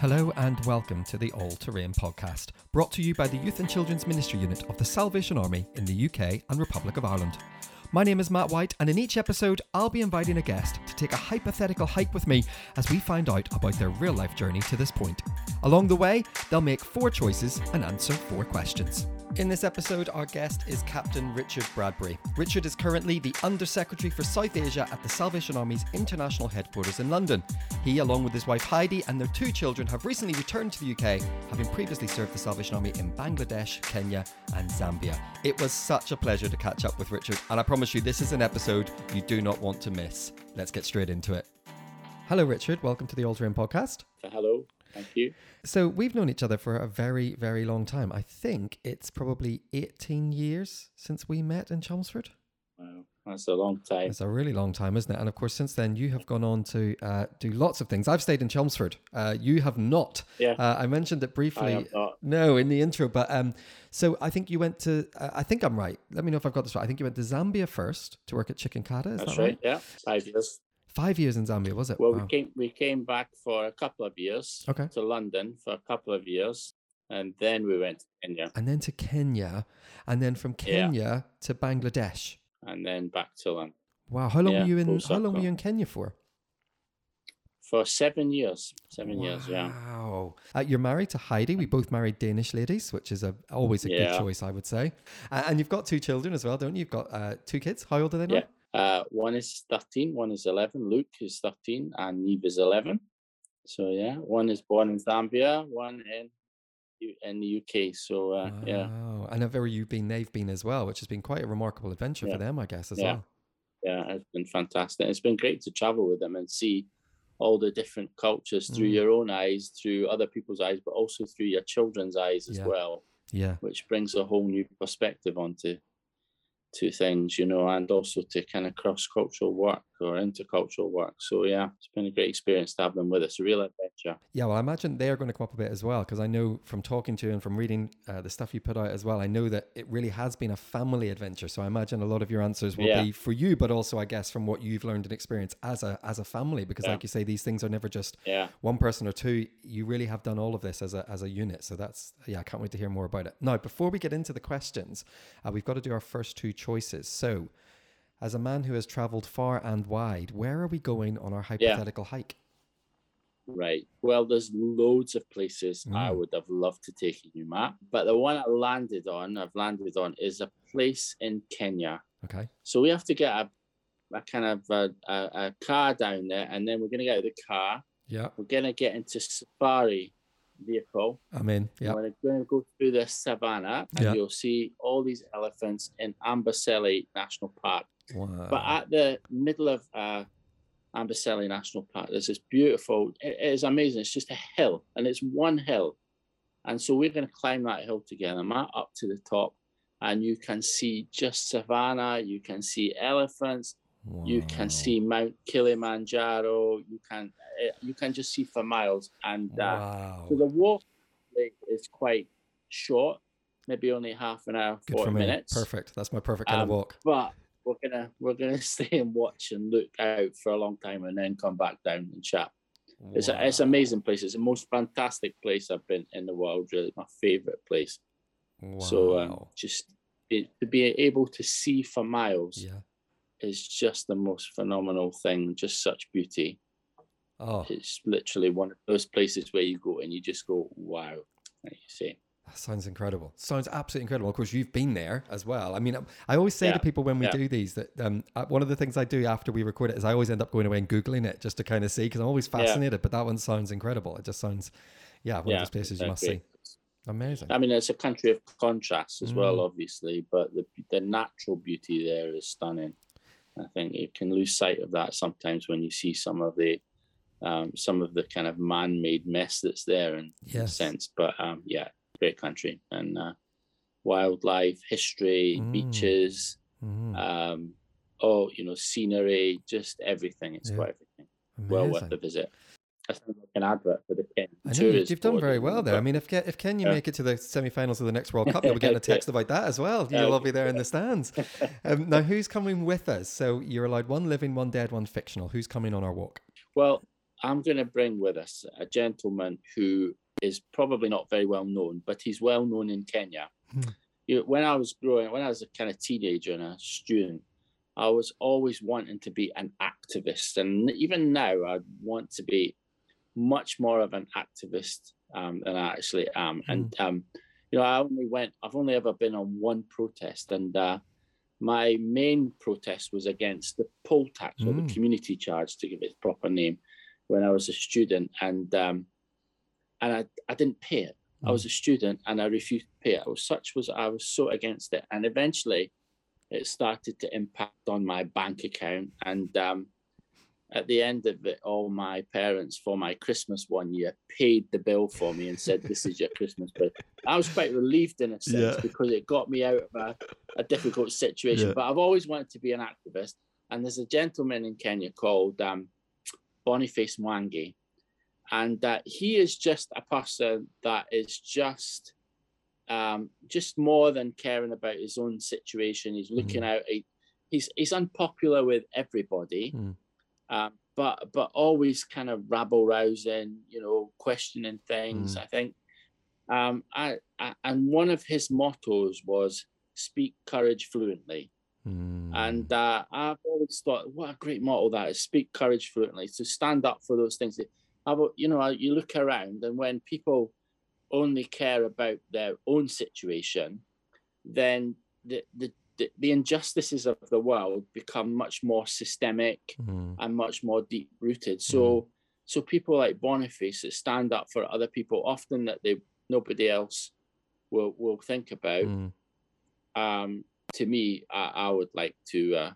Hello and welcome to the All Terrain podcast, brought to you by the Youth and Children's Ministry Unit of the Salvation Army in the UK and Republic of Ireland. My name is Matt White, and in each episode, I'll be inviting a guest to take a hypothetical hike with me as we find out about their real life journey to this point. Along the way, they'll make four choices and answer four questions. In this episode, our guest is Captain Richard Bradbury. Richard is currently the Under Secretary for South Asia at the Salvation Army's international headquarters in London. He, along with his wife Heidi and their two children, have recently returned to the UK, having previously served the Salvation Army in Bangladesh, Kenya, and Zambia. It was such a pleasure to catch up with Richard, and I promise you, this is an episode you do not want to miss. Let's get straight into it. Hello, Richard. Welcome to the All Terrain podcast. Uh, hello. Thank you. So we've known each other for a very, very long time. I think it's probably 18 years since we met in Chelmsford. Wow, that's a long time. It's a really long time, isn't it? And of course, since then, you have gone on to uh, do lots of things. I've stayed in Chelmsford. Uh, you have not. Yeah. Uh, I mentioned it briefly. I have not. No, in the intro. But um, so I think you went to. Uh, I think I'm right. Let me know if I've got this right. I think you went to Zambia first to work at Chikankata. Is That's that right. Yeah, five years. Five years in Zambia, was it? Well, Wow. we came we came back for a couple of years Okay. to London for a couple of years, and then we went to Kenya, And then to Kenya, and then from Yeah. Kenya to Bangladesh. and then back to London Wow, how long Yeah, were you in? How long were you in Kenya for? for seven years. Seven years. Yeah. Wow. Uh, you're married to Heidi. We both married Danish ladies, which is a always a good choice, I would say. Uh, and you've got two children as well, don't you? You've got uh, two kids. How old are they now? Yeah. Uh, one is thirteen. One is eleven. Luke is thirteen, and Neve is eleven. So yeah, one is born in Zambia, one in in the UK. So uh, yeah. Wow. And however you've been, they've been as well, which has been quite a remarkable adventure Yeah. for them, I guess, as Yeah. well. yeah, it's been fantastic. It's been great to travel with them and see all the different cultures through Mm. your own eyes, through other people's eyes, but also through your children's eyes as Yeah. well, Yeah. which brings a whole new perspective onto to things, you know, and also to kind of cross cultural work or intercultural work. So yeah, it's been a great experience to have them with us. A real adventure. Yeah, well, I imagine they are going to come up a bit as well because I know from talking to you and from reading uh, the stuff you put out as well, I know that it really has been a family adventure. So I imagine a lot of your answers will Yeah. be for you, but also I guess from what you've learned and experienced as a as a family. Because Yeah. like you say, these things are never just Yeah. one person or two. You really have done all of this as a as a unit. So that's yeah, I can't wait to hear more about it. Now, before we get into the questions, uh, we've got to do our first two choices. So. As a man who has traveled far and wide, where are we going on our hypothetical hike? Right. Well, there's loads of places I Mm. would have loved to take you, Matt. But the one I landed on, I've landed on, is a place in Kenya. Okay. So we have to get a, a kind of a, a, a car down there, and then we're going to get out of the car. Yeah. We're going to get into safari vehicle. I'm in. Yeah. We're going to go through the savannah, and Yeah. you'll see all these elephants in Amboseli National Park. Wow. But at the middle of uh, Amboseli National Park, there's this beautiful, it it is amazing. It's just a hill, and it's one hill. And so we're going to climb that hill together, Matt, up to the top. And you can see just savannah, you can see elephants, you can see Mount Kilimanjaro, you can eh, you can just see for miles. And uh, Wow. so the walk is quite short, maybe only half an hour, Good 40 for minutes Perfect. That's my perfect kind Um, of walk. but we're gonna we're gonna stay and watch and look out for a long time and then come back down and chat. It's a, it's an amazing place. It's the most fantastic place I've been in the world. Really, my favorite place. So um, just be, to be able to see for miles yeah. is just the most phenomenal thing. Just such beauty. Oh, It's literally one of those places where you go and you just go, wow. Like you say, that sounds incredible. Sounds absolutely incredible. Of course, you've been there as well. I mean, I always say to people when we Yeah. do these that um, uh, one of the things I do after we record it is I always end up going away and googling it just to kind of see because I'm always Yeah. fascinated. But that one sounds incredible. It just sounds, yeah, one of those places it's you must see. Amazing. I mean, it's a country of contrasts as well, Mm. obviously, but the the natural beauty there is stunning. I think you can lose sight of that sometimes when you see some of the um, some of the kind of man-made mess that's there in, in a sense. But um, yeah, great country and uh, wildlife, history, Mm. beaches, Mhm. um, oh, you know, scenery, just everything. It's Yeah. got everything. Well worth the visit. That sounds like an advert for the Ken. I know you've done very well there. I mean, if Ke- if Kenya Yeah. make it to the semi-finals of the next World Cup, you'll be getting a text about that as well. You'll all be there in the stands. Um, now, who's coming with us? So you're allowed one living, one dead, one fictional. Who's coming on our walk? Well, I'm going to bring with us a gentleman who is probably not very well known, but he's well known in Kenya. Hmm. You know, when I was growing, when I was a kind of teenager and a student, I was always wanting to be an activist, and even now I want to be much more of an activist um, than I actually am. Mm. And um, you know, I only went. I've only ever been on one protest, and uh, my main protest was against the poll tax mm. or the mm. community charge, to give it its proper name, when I was a student, and um, and I, I didn't pay it. Mm. I was mm. a student and I refused to pay it. I was such was I was so against it, and eventually, it started to impact on my bank account, and um, at the end of it all, my parents for my Christmas one year paid the bill for me and said, "This is your Christmas bill." I was quite relieved in a sense yeah. because it got me out of a, a difficult situation. Yeah. But I've always wanted to be an activist, and there's a gentleman in Kenya called um, Boniface Mwangi, and that he is just a person that is just. Um, just more than caring about his own situation, he's looking mm. out. He, he's he's unpopular with everybody, mm um, but but always kind of rabble rousing, you know, questioning things. Mm. I think, um, I, I, and one of his mottos was "Speak courage fluently," mm. and uh, I've always thought, what a great motto that is! Speak courage fluently to stand up for those things. That, you know, you look around, and when people only care about their own situation, then the, the the, the injustices of the world become much more systemic mm. and much more deep rooted. So mm. so people like Boniface that stand up for other people often that they nobody else will will think about. Mm. Um, to me, I, I, would like to uh,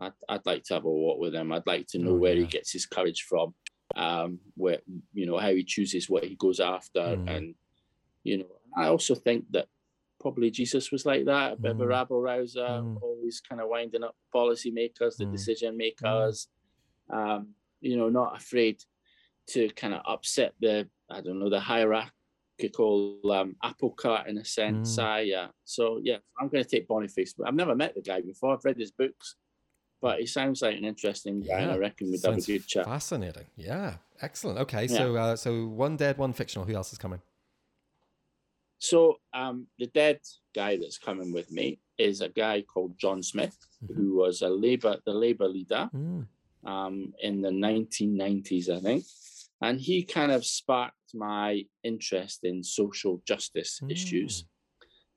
I'd, I'd, like to have a walk with him. I'd like to know oh, where yeah. he gets his courage from, um, where you know how he chooses what he goes after, mm. and you know I also think that probably Jesus was like that, a bit mm. of a mm. rabble rouser, mm. always kind of winding up policymakers, the mm. decision makers, um, you know, not afraid to kind of upset the, I don't know, the hierarchical um, apple cart in a sense. Uh, yeah. So, yeah, I'm going to take Boniface. But I've never met the guy before. I've read his books, but he sounds like an interesting guy, yeah. and I reckon we'd have a good chat. Fascinating. Yeah. Excellent. Okay. Yeah. So, uh, so one dead, one fictional. Who else is coming? So um, the dead guy that's coming with me is a guy called John Smith, mm-hmm. who was a labor the labor leader mm. um, in the 1990s, I think, and he kind of sparked my interest in social justice mm. issues.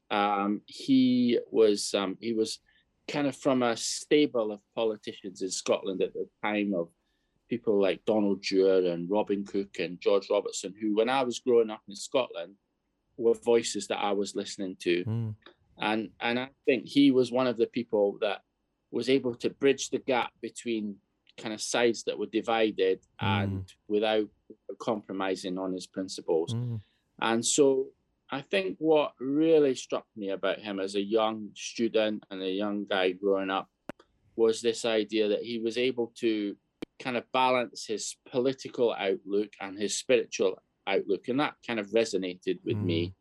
Um, he was um, he was kind of from a stable of politicians in Scotland at the time of people like Donald Dewar and Robin Cook and George Robertson, who, when I was growing up in Scotland, were voices that I was listening to. Mm. And and I think he was one of the people that was able to bridge the gap between kind of sides that were divided mm. and without compromising on his principles. Mm. And so I think what really struck me about him as a young student and a young guy growing up was this idea that he was able to kind of balance his political outlook and his spiritual outlook, and that kind of resonated with mm. me.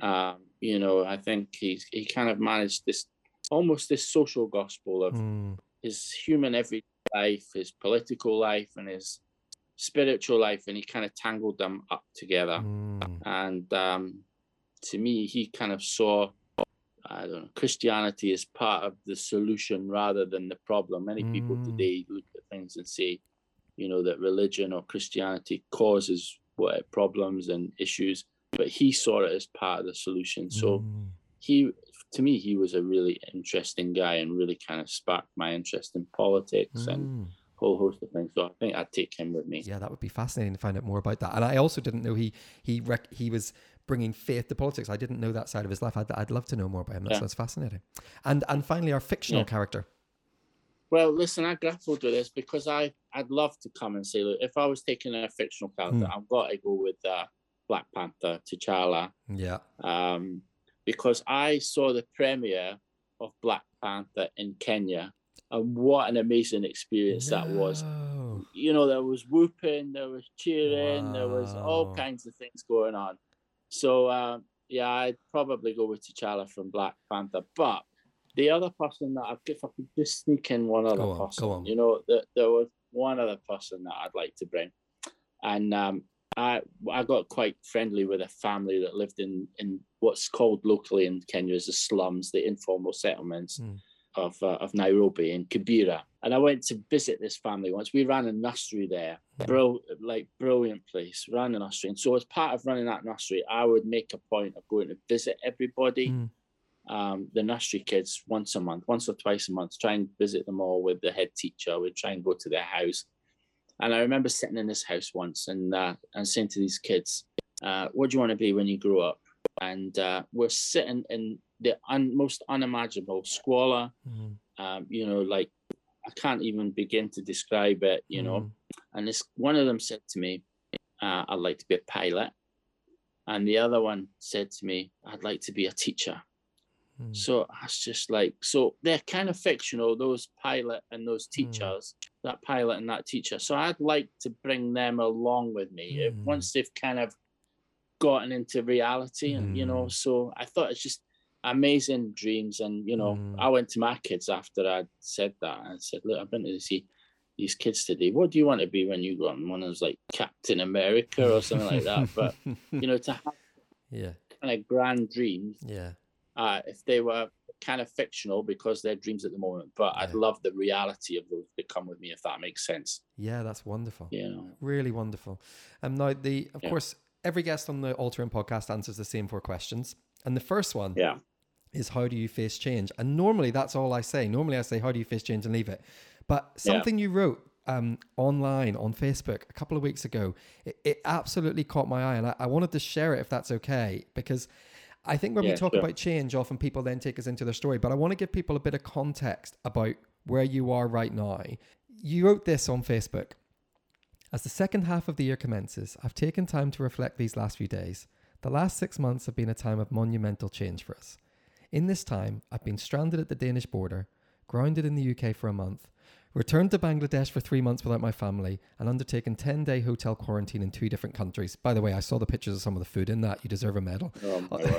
Um, you know, I think he's he kind of managed this almost this social gospel of mm. his human everyday life, his political life, and his spiritual life, and he kind of tangled them up together. Mm. And um, to me, he kind of saw. I don't know, Christianity is part of the solution rather than the problem. Many people mm. today look at things and say, you know, that religion or Christianity causes what problems and issues, but he saw it as part of the solution. So mm. he, to me, he was a really interesting guy and really kind of sparked my interest in politics mm. and whole host of things. So I think I'd take him with me. Yeah, that would be fascinating to find out more about that. And I also didn't know he he rec- he was bringing faith to politics. I didn't know that side of his life. I'd, I'd love to know more about him. That yeah. sounds fascinating. And and finally, our fictional yeah. character. Well, listen, I grappled with this because I I'd love to come and say, look, if I was taking a fictional character, mm. I've got to go with uh, Black Panther, T'Challa. Yeah. Um, because I saw the premiere of Black Panther in Kenya, and what an amazing experience no. that was. You know, there was whooping, there was cheering, wow. there was all kinds of things going on. So um, yeah, I'd probably go with T'Challa from Black Panther, but the other person that I, if I could just sneak in one other on, person, you know, that there was one other person that I'd like to bring, and um, I I got quite friendly with a family that lived in in what's called locally in Kenya as the slums, the informal settlements. Mm. Of, uh, of Nairobi in Kibera, and I went to visit this family once. We ran a nursery there, bro, like brilliant place. Ran a nursery, and so as part of running that nursery, I would make a point of going to visit everybody, Mm. um, the nursery kids once a month, once or twice a month, try and visit them all with the head teacher. We'd try and go to their house. And I remember sitting in this house once and uh, and saying to these kids, uh, "What do you want to be when you grow up?" And uh, we're sitting in the un- most unimaginable squalor. Mm. Um, you know, like I can't even begin to describe it. You know, Mm. and this one of them said to me, uh, "I'd like to be a pilot," and the other one said to me, "I'd like to be a teacher." Mm. So I was just like, so they're kind of fictional, those pilot and those teachers, that pilot and that teacher. So I'd like to bring them along with me if- Mm. once they've kind of gotten into reality. And, you know, so I thought it's just amazing dreams. And, you know, Mm. I went to my kids after I'd said that. I said, look, I've been to see these kids today. What do you want to be when you grow up? And one was like Captain America or something like that. But, you know, to have yeah, kind of grand dreams yeah, uh, if they were kind of fictional because they're dreams at the moment. But I'd love the reality of those that come with me, if that makes sense. yeah. That's wonderful. You know, Really wonderful. Um, now the of Yeah. course every guest on the All Terrain podcast answers the same four questions, and the first one yeah, is how do you face change? And normally that's all I say. Normally I say how do you face change and leave it. But Yeah. something you wrote um, online on Facebook a couple of weeks ago, it, it absolutely caught my eye, and I, I wanted to share it if that's okay because. I think when we talk sure. about change, often people then take us into their story. But I want to give people a bit of context about where you are right now. You wrote this on Facebook. As the second half of the year commences, I've taken time to reflect these last few days. The last six months have been a time of monumental change for us. In this time, I've been stranded at the Danish border, grounded in the UK for a month, returned to Bangladesh for three months without my family, and undertaken 10 day hotel quarantine in two different countries. By the way, I saw the pictures of some of the food in that. You deserve a medal. Oh,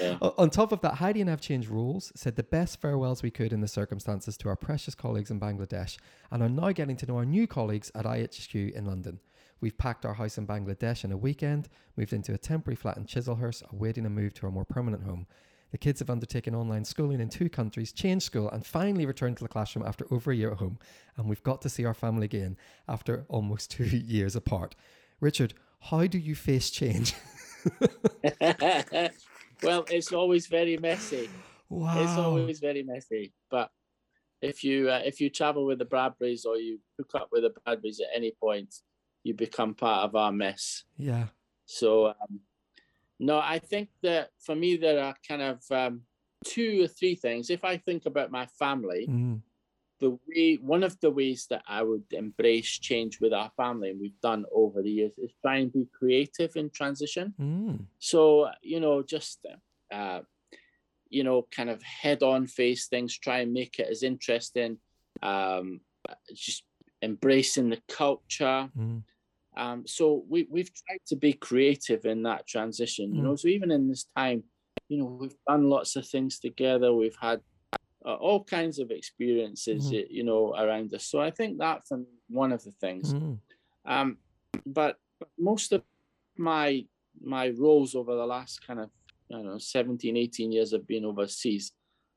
yeah. On top of that, Heidi and I have changed rules, said the best farewells we could in the circumstances to our precious colleagues in Bangladesh, and are now getting to know our new colleagues at IHQ in London. We've packed our house in Bangladesh in a weekend, moved into a temporary flat in Chislehurst, awaiting a move to our more permanent home. The kids have undertaken online schooling in two countries, changed school, and finally returned to the classroom after over a year at home. And we've got to see our family again after almost two years apart. Richard, how do you face change? well, it's always very messy. wow. It's always very messy. But if you uh, if you travel with the Bradburys or you hook up with the Bradburys at any point, you become part of our mess. yeah. So um, no, I think that for me there are kind of um, two or three things. If I think about my family, Mm. the way one of the ways that I would embrace change with our family, and we've done over the years, is try and be creative in transition. Mm. So you know, just uh, you know, kind of head-on face things, try and make it as interesting. Um, just embracing the culture. Mm. Um, so we we've tried to be creative in that transition. You know, so even in this time, you know, we've done lots of things together. We've had uh, all kinds of experiences, Mhm. you know, around us. So I think that's one of the things. Mm. Um, but most of my my roles over the last kind of I don't know 17, 18 years of being overseas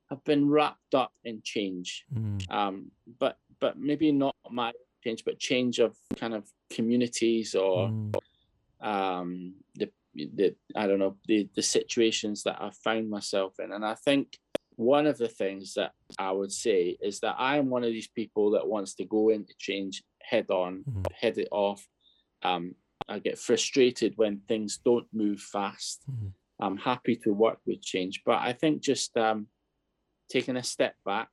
have been wrapped up in change. Mm. Um, but but maybe not my change, but change of kind of communities or Mm. um, the the I don't know the the situations that I've found myself in, and I think one of the things that I would say is that I am one of these people that wants to go into change head on, Mhm. head it off. Um, I get frustrated when things don't move fast. Mhm. I'm happy to work with change, but I think just um, taking a step back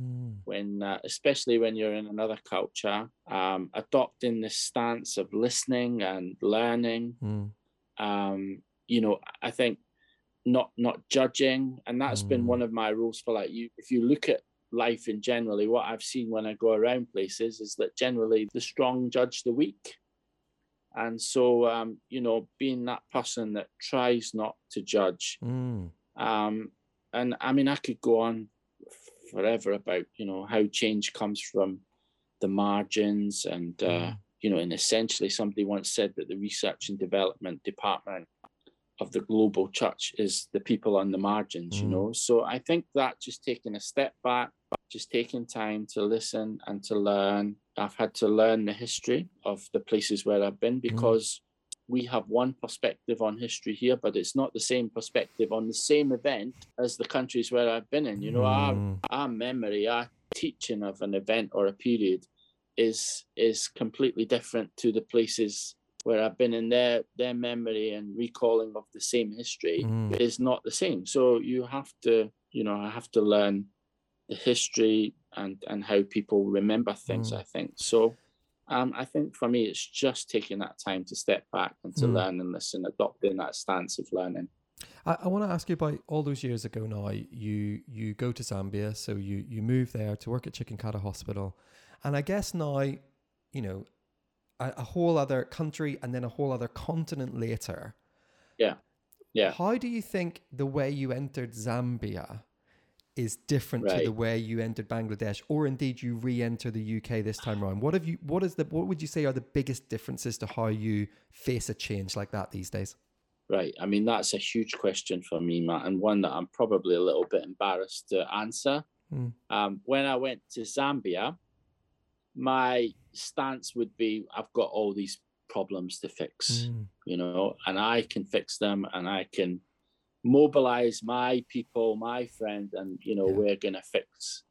Mm. when uh, especially when you're in another culture um, adopting this stance of listening and learning Mm. um, you know i think not not judging and that's been Mm. one of my rules for like you if you look at life in generally what i've seen when i go around places is that generally the strong judge the weak and so um, you know being that person that tries not to judge Mm. um, and I mean, I could go on forever about you know how change comes from the margins and uh, Mm. you know, and essentially somebody once said that the research and development department of the global church is the people on the margins, mm. you know. So I think that just taking a step back, just taking time to listen and to learn. I've had to learn the history of the places where I've been mm. because mm. We have one perspective on history here, but it's not the same perspective on the same event as the countries where I've been in. You know, mm. our, our memory, our teaching of an event or a period is is completely different to the places where I've been in their their memory and recalling of the same history mm. is not the same. So you have to, you know, I have to learn the history and and how people remember things. Mm. I think so. Um, I think for me, it's just taking that time to step back and to mm. learn and listen, adopting that stance of learning. I, I want to ask you about all those years ago. Now you you go to Zambia, so you you move there to work at Chikankata Hospital, and I guess now, you know, a, a whole other country and then a whole other continent later. Yeah. Yeah. How do you think the way you entered Zambia is different right. to the way you entered Bangladesh, or indeed you re-enter the UK this time around? What have you? What is the? What would you say are the biggest differences to how you face a change like that these days? Right. I mean, that's a huge question for me, Matt, and one that I'm probably a little bit embarrassed to answer. Mm. Um, when I went to Zambia, my stance would be I've got all these problems to fix, mm. you know, and I can fix them and I can mobilize my people, my friend, and you know, yeah. we're gonna fix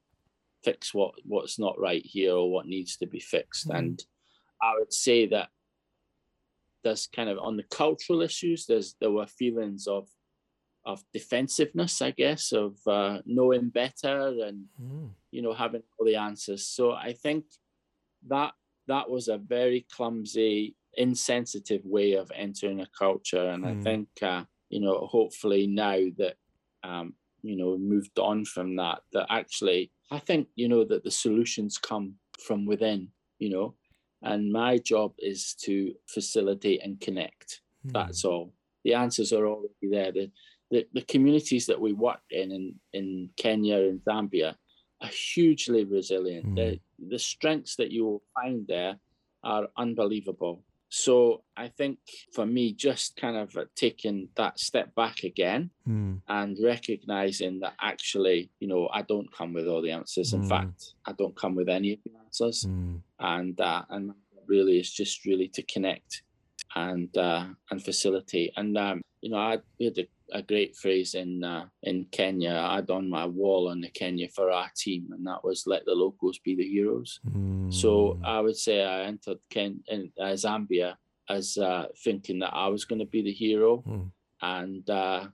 fix what what's not right here or what needs to be fixed. Mm. And I would say that there's kind of on the cultural issues, there's there were feelings of of defensiveness, I guess, of uh, knowing better and mm. you know having all the answers. So I think that that was a very clumsy, insensitive way of entering a culture. And mm. I think, uh, you know, hopefully now that, um, you know, moved on from that, that actually, I think, you know, that the solutions come from within, you know, and my job is to facilitate and connect. Mm. That's all. The answers are already there. The, the, the communities that we work in, in, in Kenya and Zambia, are hugely resilient. Mm. The, the strengths that you will find there are unbelievable. So I think for me, just kind of taking that step back again mm. and recognizing that actually, you know, I don't come with all the answers. In mm. fact, I don't come with any of the answers. Mm. And uh, and really, it's just really to connect and uh, and facilitate. And um, you know, I we had a a great phrase in uh, in Kenya. I had on my wall on the Kenya for our team, and that was "Let the locals be the heroes." Mm. So I would say I entered Ken in uh, Zambia as uh, thinking that I was going to be the hero, mm. and uh,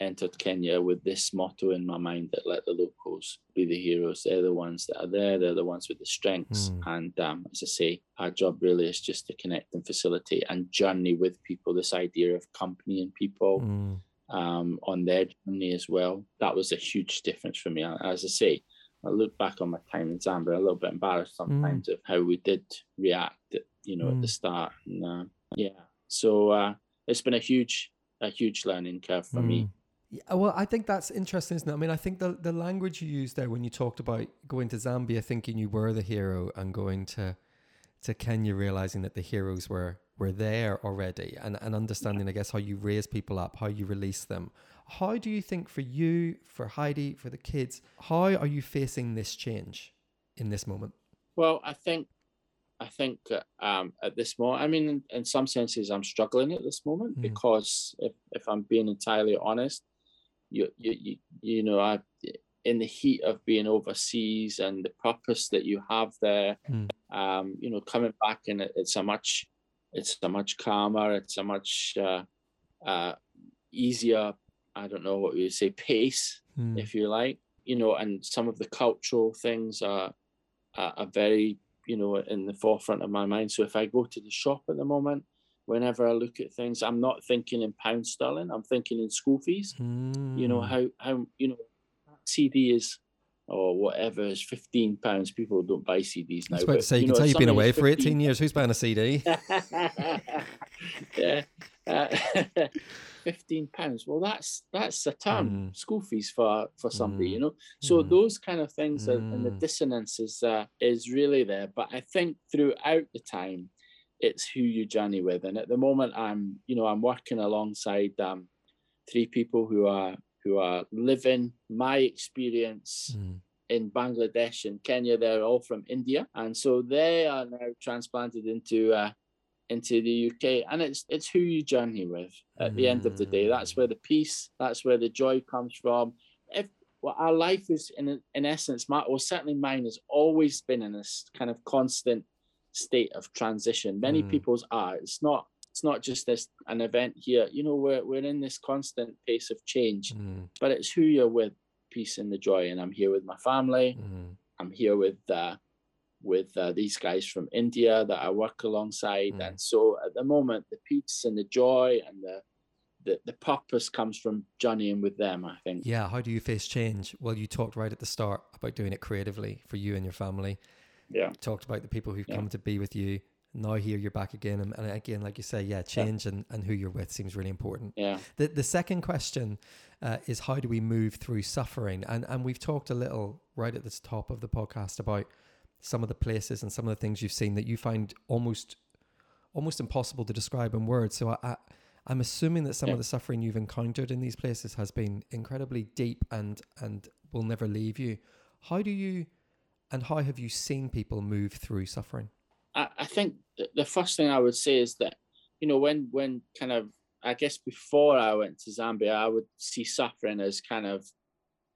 entered Kenya with this motto in my mind that "Let the locals be the heroes." They're the ones that are there. They're the ones with the strengths, mm. and um, as I say, our job really is just to connect and facilitate and journey with people. This idea of company and people mm um, on their journey as well. That was a huge difference for me. As I say, I look back on my time in Zambia, a little bit embarrassed sometimes mm. of how we did react, you know, mm. at the mm. start. And uh, yeah, so uh, it's been a huge, a huge learning curve for mm. me. Yeah, well, I think that's interesting, isn't it? I mean, I think the the language you used there when you talked about going to Zambia, thinking you were the hero, and going to to Kenya, realizing that the heroes were were there already and, and understanding, I guess, how you raise people up, how you release them. How do you think for you, for Heidi, for the kids, how are you facing this change in this moment? Well, I think I think um, at this moment, I mean, in, in, some senses, I'm struggling at this moment mm. because if, if I'm being entirely honest, you, you, you, you know, I, in the heat of being overseas and the purpose that you have there, mm. um, you know, coming back and it, it's a much it's a much calmer, it's a much uh, uh, easier, I don't know what you say, pace, mm. if you like, you know, and some of the cultural things are, are very, you know, in the forefront of my mind. So if I go to the shop at the moment, whenever I look at things, I'm not thinking in pound sterling. I'm thinking in school fees. Mm. You know how how you know CD is or whatever is 15 pounds. People don't buy CDs now. I was about to say, you, you can tell you've been away for 18 years. Who's buying a CD? yeah. Uh, 15 pounds. Well, that's that's a term, mm. school fees for for somebody, mm. you know. So mm. those kind of things are, and the mm. dissonance is uh, is really there. But I think throughout the time, it's who you journey with. And at the moment, I'm you know I'm working alongside um, three people who are who are living my experience. Mm. In Bangladesh and Kenya, they're all from India, and so they are now transplanted into uh, into the UK, and it's it's who you journey with. At mm. the end of the day, that's where the peace, that's where the joy comes from. If well, our life is in in essence, my well certainly mine has always been in this kind of constant state of transition. Many mm. people's are. It's not it's not just this an event here. You know, we're we're in this constant pace of change, mm. but it's who you're with, peace and the joy. And I'm here with my family. Mm. I'm here with uh, with uh, these guys from India that I work alongside. Mm. And so at the moment, the peace and the joy and the, the, the purpose comes from journeying with them, I think. Yeah. How do you face change? Well, you talked right at the start about doing it creatively for you and your family. Yeah. You talked about the people who've yeah. come to be with you. Now here you're back again. And, and again, like you say, yeah, change yeah. And, and who you're with seems really important. Yeah. The, the second question uh, is how do we move through suffering? And, and we've talked a little right at the top of the podcast about some of the places and some of the things you've seen that you find almost almost impossible to describe in words. So I, I am assuming that some yeah. of the suffering you've encountered in these places has been incredibly deep and and will never leave you. How do you and how have you seen people move through suffering? I, I think the first thing I would say is that you know when when kind of I guess before I went to Zambia, I would see suffering as kind of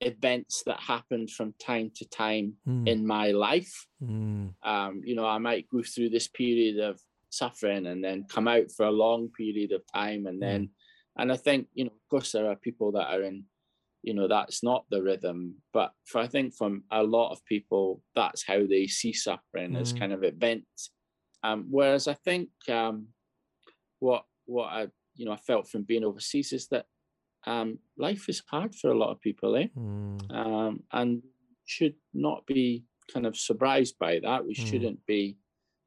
events that happened from time to time mm. in my life. Mm. Um, you know, I might go through this period of suffering and then come out for a long period of time, and then, mm. and I think you know, of course, there are people that are in, you know, that's not the rhythm, but for I think from a lot of people, that's how they see suffering as hmm. kind of events. Um, whereas I think um, what what I you know I felt from being overseas is that um, life is hard for a lot of people, eh? Mm. Um, and should not be kind of surprised by that. We mm. shouldn't be,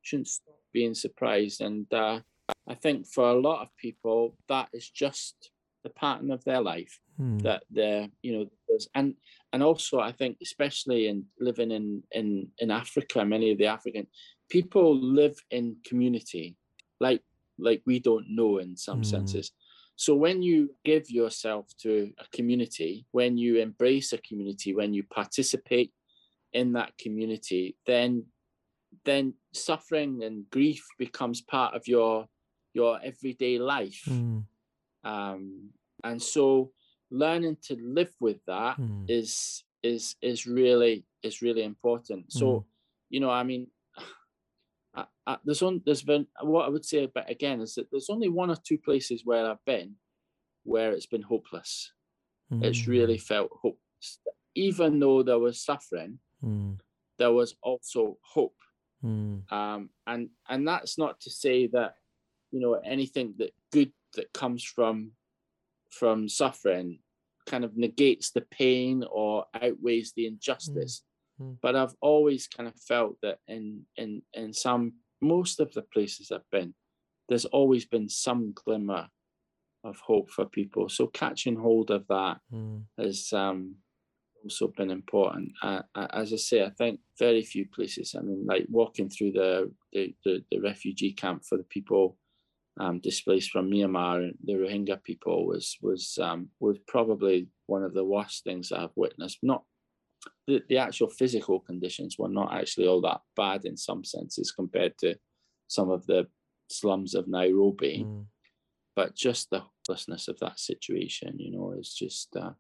shouldn't stop being surprised. And uh, I think for a lot of people, that is just the pattern of their life. Mm. That they're, you know, there's and and also I think especially in living in in in Africa, many of the African people live in community, like like we don't know in some mm. senses. So when you give yourself to a community, when you embrace a community, when you participate in that community, then then suffering and grief becomes part of your your everyday life. Mm. Um, and so learning to live with that mm. is is is really is really important. So, mm. you know, I mean, I, I, there's on there's been what I would say but again is that there's only one or two places where I've been where it's been hopeless. Mm. It's really mm. felt hopeless. Even though there was suffering, mm. there was also hope. Mm. Um, and and that's not to say that you know anything that good that comes from from suffering kind of negates the pain or outweighs the injustice. Mm. But I've always kind of felt that in in in some most of the places I've been, there's always been some glimmer of hope for people. So catching hold of that mm. has um, also been important. Uh, as I say, I think very few places. I mean, like walking through the the, the, the refugee camp for the people um, displaced from Myanmar, the Rohingya people, was was um, was probably one of the worst things I've witnessed. Not the, the actual physical conditions were not actually all that bad in some senses compared to some of the slums of Nairobi, mm. but just the hopelessness of that situation, you know, is just uh,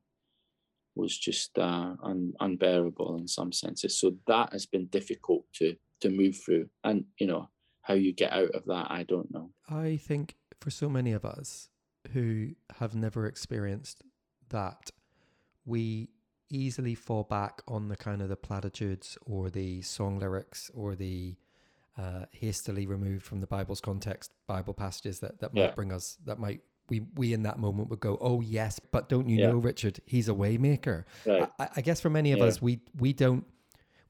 was just uh, un- unbearable in some senses. So that has been difficult to to move through, and you know how you get out of that, I don't know. I think for so many of us who have never experienced that, we easily fall back on the kind of the platitudes or the song lyrics or the uh, hastily removed from the Bible's context Bible passages that, that might yeah. bring us that might we we in that moment would go oh yes but don't you yeah. know Richard he's a waymaker right. I, I, guess for many of yeah. us we we don't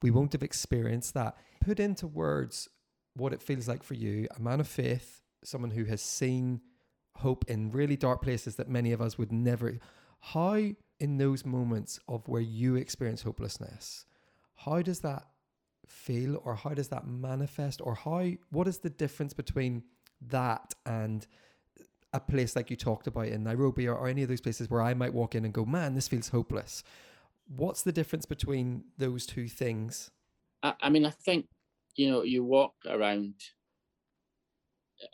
we won't have experienced that put into words what it feels like for you a man of faith someone who has seen hope in really dark places that many of us would never how in those moments of where you experience hopelessness, how does that feel or how does that manifest or how what is the difference between that and a place like you talked about in Nairobi or, or any of those places where I might walk in and go, man, this feels hopeless. What's the difference between those two things? I, I mean, I think, you know, you walk around,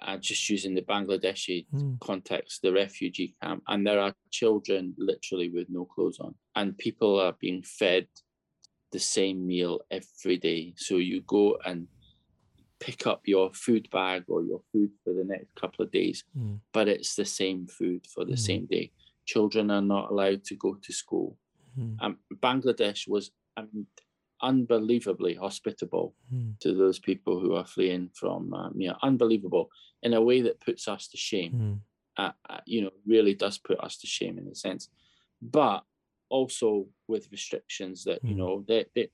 uh, just using the Bangladeshi Mm. context, the refugee camp, and there are children literally with no clothes on, and people are being fed the same meal every day. So you go and pick up your food bag or your food for the next couple of days, Mm. but it's the same food for the Mm. same day. Children are not allowed to go to school. Mm. Um, Bangladesh was um, unbelievably hospitable Mm. to those people who are fleeing from, um, you know, unbelievable in a way that puts us to shame. Mm. Uh, you know, really does put us to shame in a sense, but also with restrictions that you Mm. know they, they,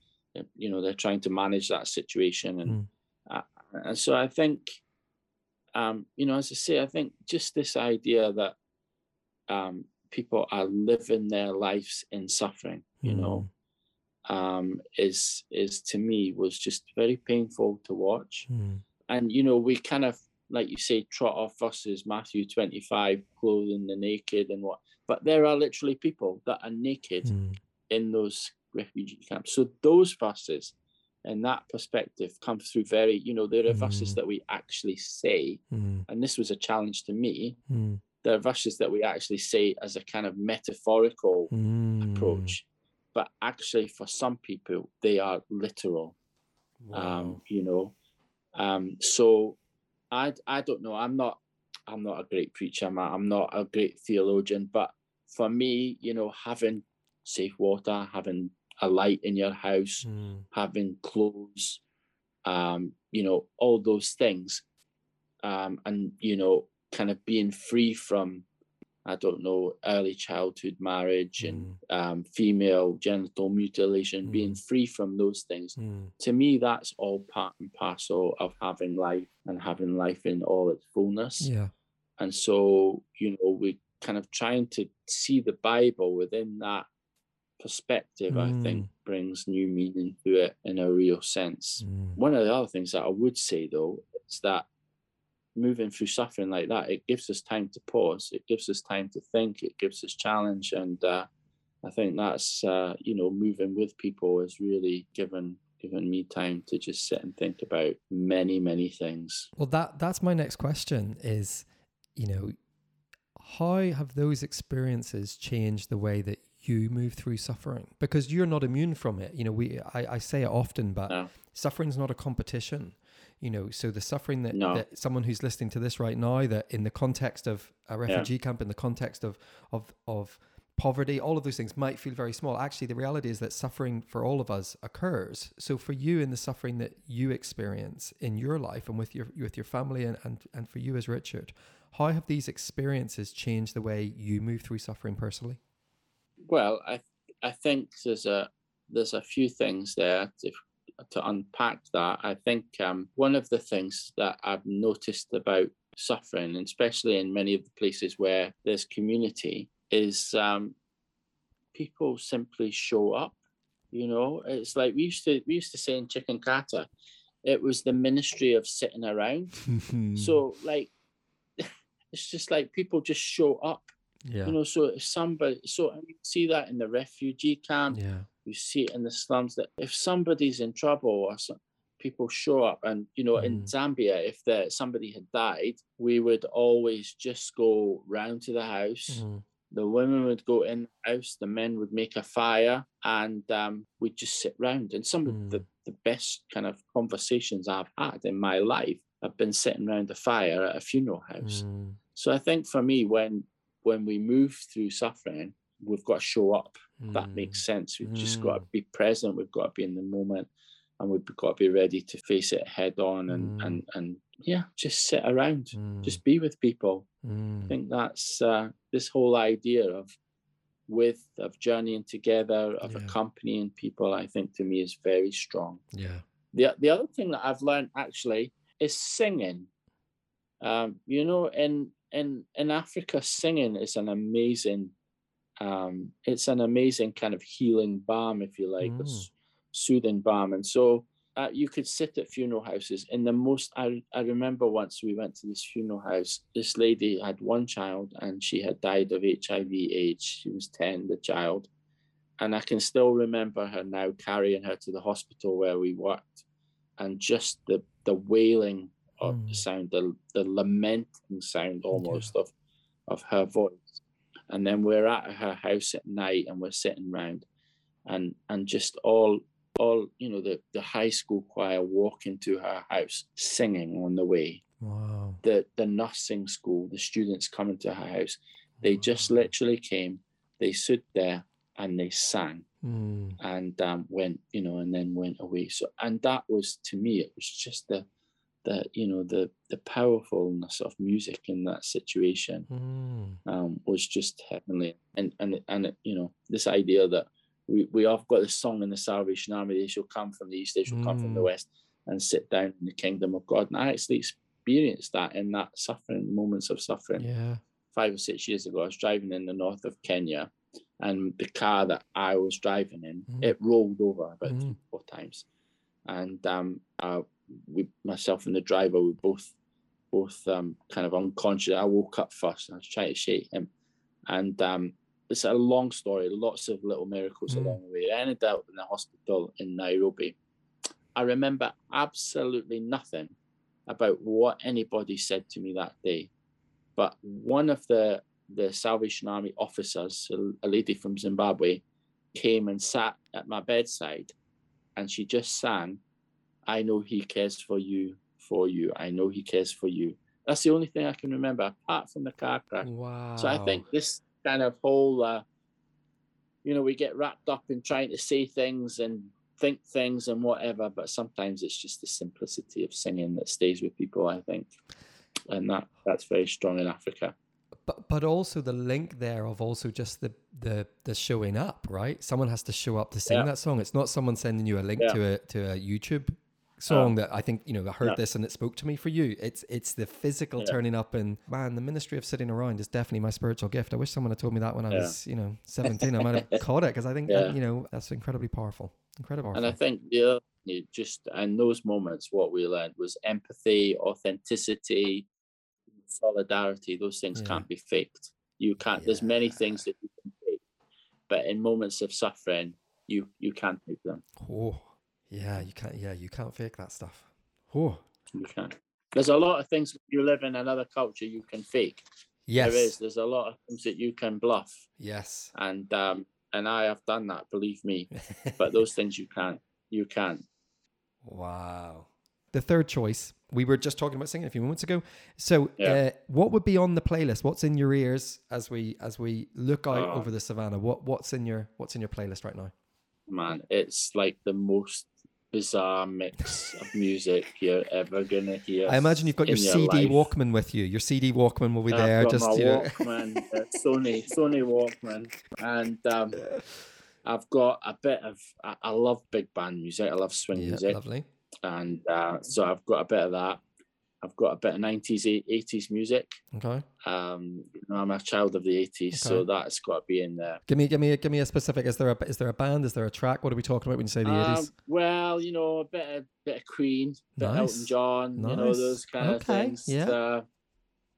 you know, they're trying to manage that situation, and Mm. uh, and so I think, um, you know, as I say, I think just this idea that um, people are living their lives in suffering, you know, um, is is to me was just very painful to watch. Mm. And you know, we kind of like you say, trot off versus Matthew twenty five, clothing the naked and what. But there are literally people that are naked Mm. in those refugee camps. So those verses, in that perspective, come through very. You know, there are verses Mm. that we actually say, Mm. and this was a challenge to me. Mm. There are verses that we actually say as a kind of metaphorical Mm. approach, but actually for some people they are literal. Wow. Um, you know, um, so I I don't know. I'm not I'm not a great preacher. I'm, I'm not a great theologian, but for me, you know, having safe water, having a light in your house, Mm. having clothes, um, you know, all those things, um, and you know, kind of being free from, I don't know, early childhood marriage and um, female genital mutilation, being free from those things. Mm. To me, that's all part and parcel of having life and having life in all its fullness. Yeah. And so, you know, we're kind of trying to see the Bible within that perspective, I think, Mm. brings new meaning to it in a real sense. Mm. One of the other things that I would say, though, is that moving through suffering like that, it gives us time to pause. It gives us time to think. It gives us challenge, and uh, I think that's uh, you know moving with people has really given given me time to just sit and think about many many things. Well, that that's my next question is, you know, how have those experiences changed the way that you move through suffering? Because you're not immune from it. You know, we I, I say it often, but No. suffering's not a competition. You know, so the suffering that, No. that someone who's listening to this right now, that in the context of a refugee camp, in the context of of of poverty, all of those things might feel very small. Actually, the reality is that suffering for all of us occurs. So for you in the suffering that you experience in your life and with your with your family and, and, and for you as Richard, how have these experiences changed the way you move through suffering personally? Well, I I think there's a there's a few things there to to unpack that. I think um, one of the things that I've noticed about suffering, especially in many of the places where there's community, is um, people simply show up. You know, it's like we used to we used to say in Chikankata, it was the ministry of sitting around. So like, it's just like people just show up yeah, you know so if somebody so you see that in the refugee camp yeah, you see it in the slums that if somebody's in trouble or some, people show up and you know in Mm. zambia if the, somebody had died we would always just go round to the house Mhm. the women would go in the house the men would make a fire and um, we'd just sit round and some of the, Mm. the best kind of conversations i've had in my life have been sitting around a fire at a funeral house Mm. so I think for me, when when we move through suffering, we've got to show up. That Mm. makes sense. We've just got to Mm. be present. We've got to be in the moment, and we've got to be ready to face it head on. And Mm. and and yeah, just sit around, Mm. just be with people. I Mm. think that's uh, this whole idea of with of journeying together, of Yeah. accompanying people. I think to me is very strong. yeah, The the other thing that I've learned actually is singing. Um, you know, in in in Africa, singing is an amazing. Um, it's an amazing kind of healing balm, if you like, a Mm. s- soothing balm. And so, uh, you could sit at funeral houses in the most I, I remember once we went to this funeral house this lady had one child and she had died of hiv aids she was 10 the child and i can still remember her now carrying her to the hospital where we worked and just the the wailing of mm. the sound the, the lamenting sound almost yeah. of of her voice and then we're at her house at night and we're sitting around and and just all all you know the the high school choir walking to her house singing on the way wow the the nursing school the students coming to her house they wow. just literally came they stood there and they sang mm. and um, went you know and then went away so and that was to me it was just the the you know the the powerfulness of music in that situation mm. um, was just heavenly and and and you know this idea that we, we have got this song in the Salvation Army, they shall come from the east, they shall mm. come from the mm. west and sit down in the kingdom of God. And I actually experienced that in that suffering, moments of suffering. Yeah. Five or six years ago, I was driving in the north of Kenya and the car that I was driving in, mm. it rolled over about mm. three, four times. And um, we, myself and the driver, we both both um, kind of unconscious. I woke up first and I was trying to shake him. And um, it's a long story, lots of little miracles mm. along the way. I ended up in the hospital in Nairobi. I remember absolutely nothing about what anybody said to me that day. But one of the, the Salvation Army officers, a, a lady from Zimbabwe, came and sat at my bedside and she just sang, I know he cares for you, for you. I know he cares for you. That's the only thing I can remember apart from the car crash. Wow. So I think this kind of whole, uh, you know, we get wrapped up in trying to say things and think things and whatever, but sometimes it's just the simplicity of singing that stays with people, I think. And that that's very strong in Africa. But but also the link there of also just the the the showing up, right? Someone has to show up to sing yeah. that song. It's not someone sending you a link yeah. to a to a YouTube song that I think you know I heard yeah. this and it spoke to me for you. It's it's the physical yeah. turning up and man, the ministry of sitting around is definitely my spiritual gift. I wish someone had told me that when I was you know seventeen. I might have caught it because I think that, you know that's incredibly powerful, incredible. And I think yeah, just in those moments, what we learned was empathy, authenticity, solidarity. Those things can't be faked. You can't. There's many things that you can fake, but in moments of suffering, you you can't fake them. Oh yeah, you can't. Yeah, you can't fake that stuff. Oh, you can. There's a lot of things you live in another culture you can fake. Yes, there is. There's a lot of things that you can bluff. Yes, and um, and I have done that. Believe me. but those things you can't. You can't. Wow. The third choice we were just talking about singing a few moments ago. So, yeah. uh, what would be on the playlist? What's in your ears as we as we look out oh. over the savannah? What what's in your what's in your playlist right now? Man, it's like the most bizarre mix of music you're ever gonna hear. I imagine you've got your, your CD life. Walkman with you. Your CD Walkman will be I've there. just my Walkman, uh, Sony Sony Walkman, and um, I've got a bit of. I, I, love big band music. I love swing yeah, music. Lovely. And uh, so I've got a bit of that. I've got a bit of nineties, eighties music. Okay. Um, you know, I'm a child of the eighties, okay. so that's got to be in there. Give me, give me, give me a specific. Is there a is there a band? Is there a track? What are we talking about when you say the eighties? Um, well, you know, a bit of bit of Queen, bit nice. Elton John, nice. you know, those kind okay. of things. Yeah. Uh,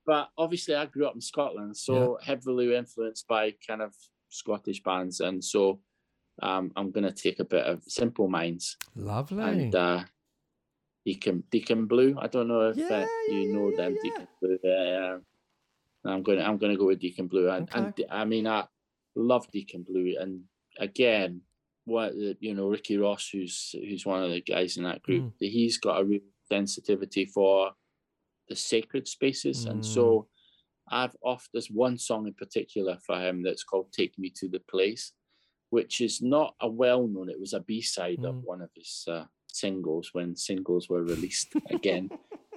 but obviously, I grew up in Scotland, so yeah. heavily influenced by kind of Scottish bands, and so um, I'm going to take a bit of Simple Minds. Lovely. And uh, Deacon Deacon Blue. I don't know if uh, yeah, uh, you yeah, know them, yeah. Deacon Blue. Uh, I'm going. To, I'm going to go with Deacon Blue, and, okay. and I mean, I love Deacon Blue, and again, what you know, Ricky Ross, who's who's one of the guys in that group, mm. he's got a real sensitivity for the sacred spaces, mm. and so I've off there's one song in particular for him that's called "Take Me to the Place," which is not a well known. It was a B side mm. of one of his uh, singles when singles were released again.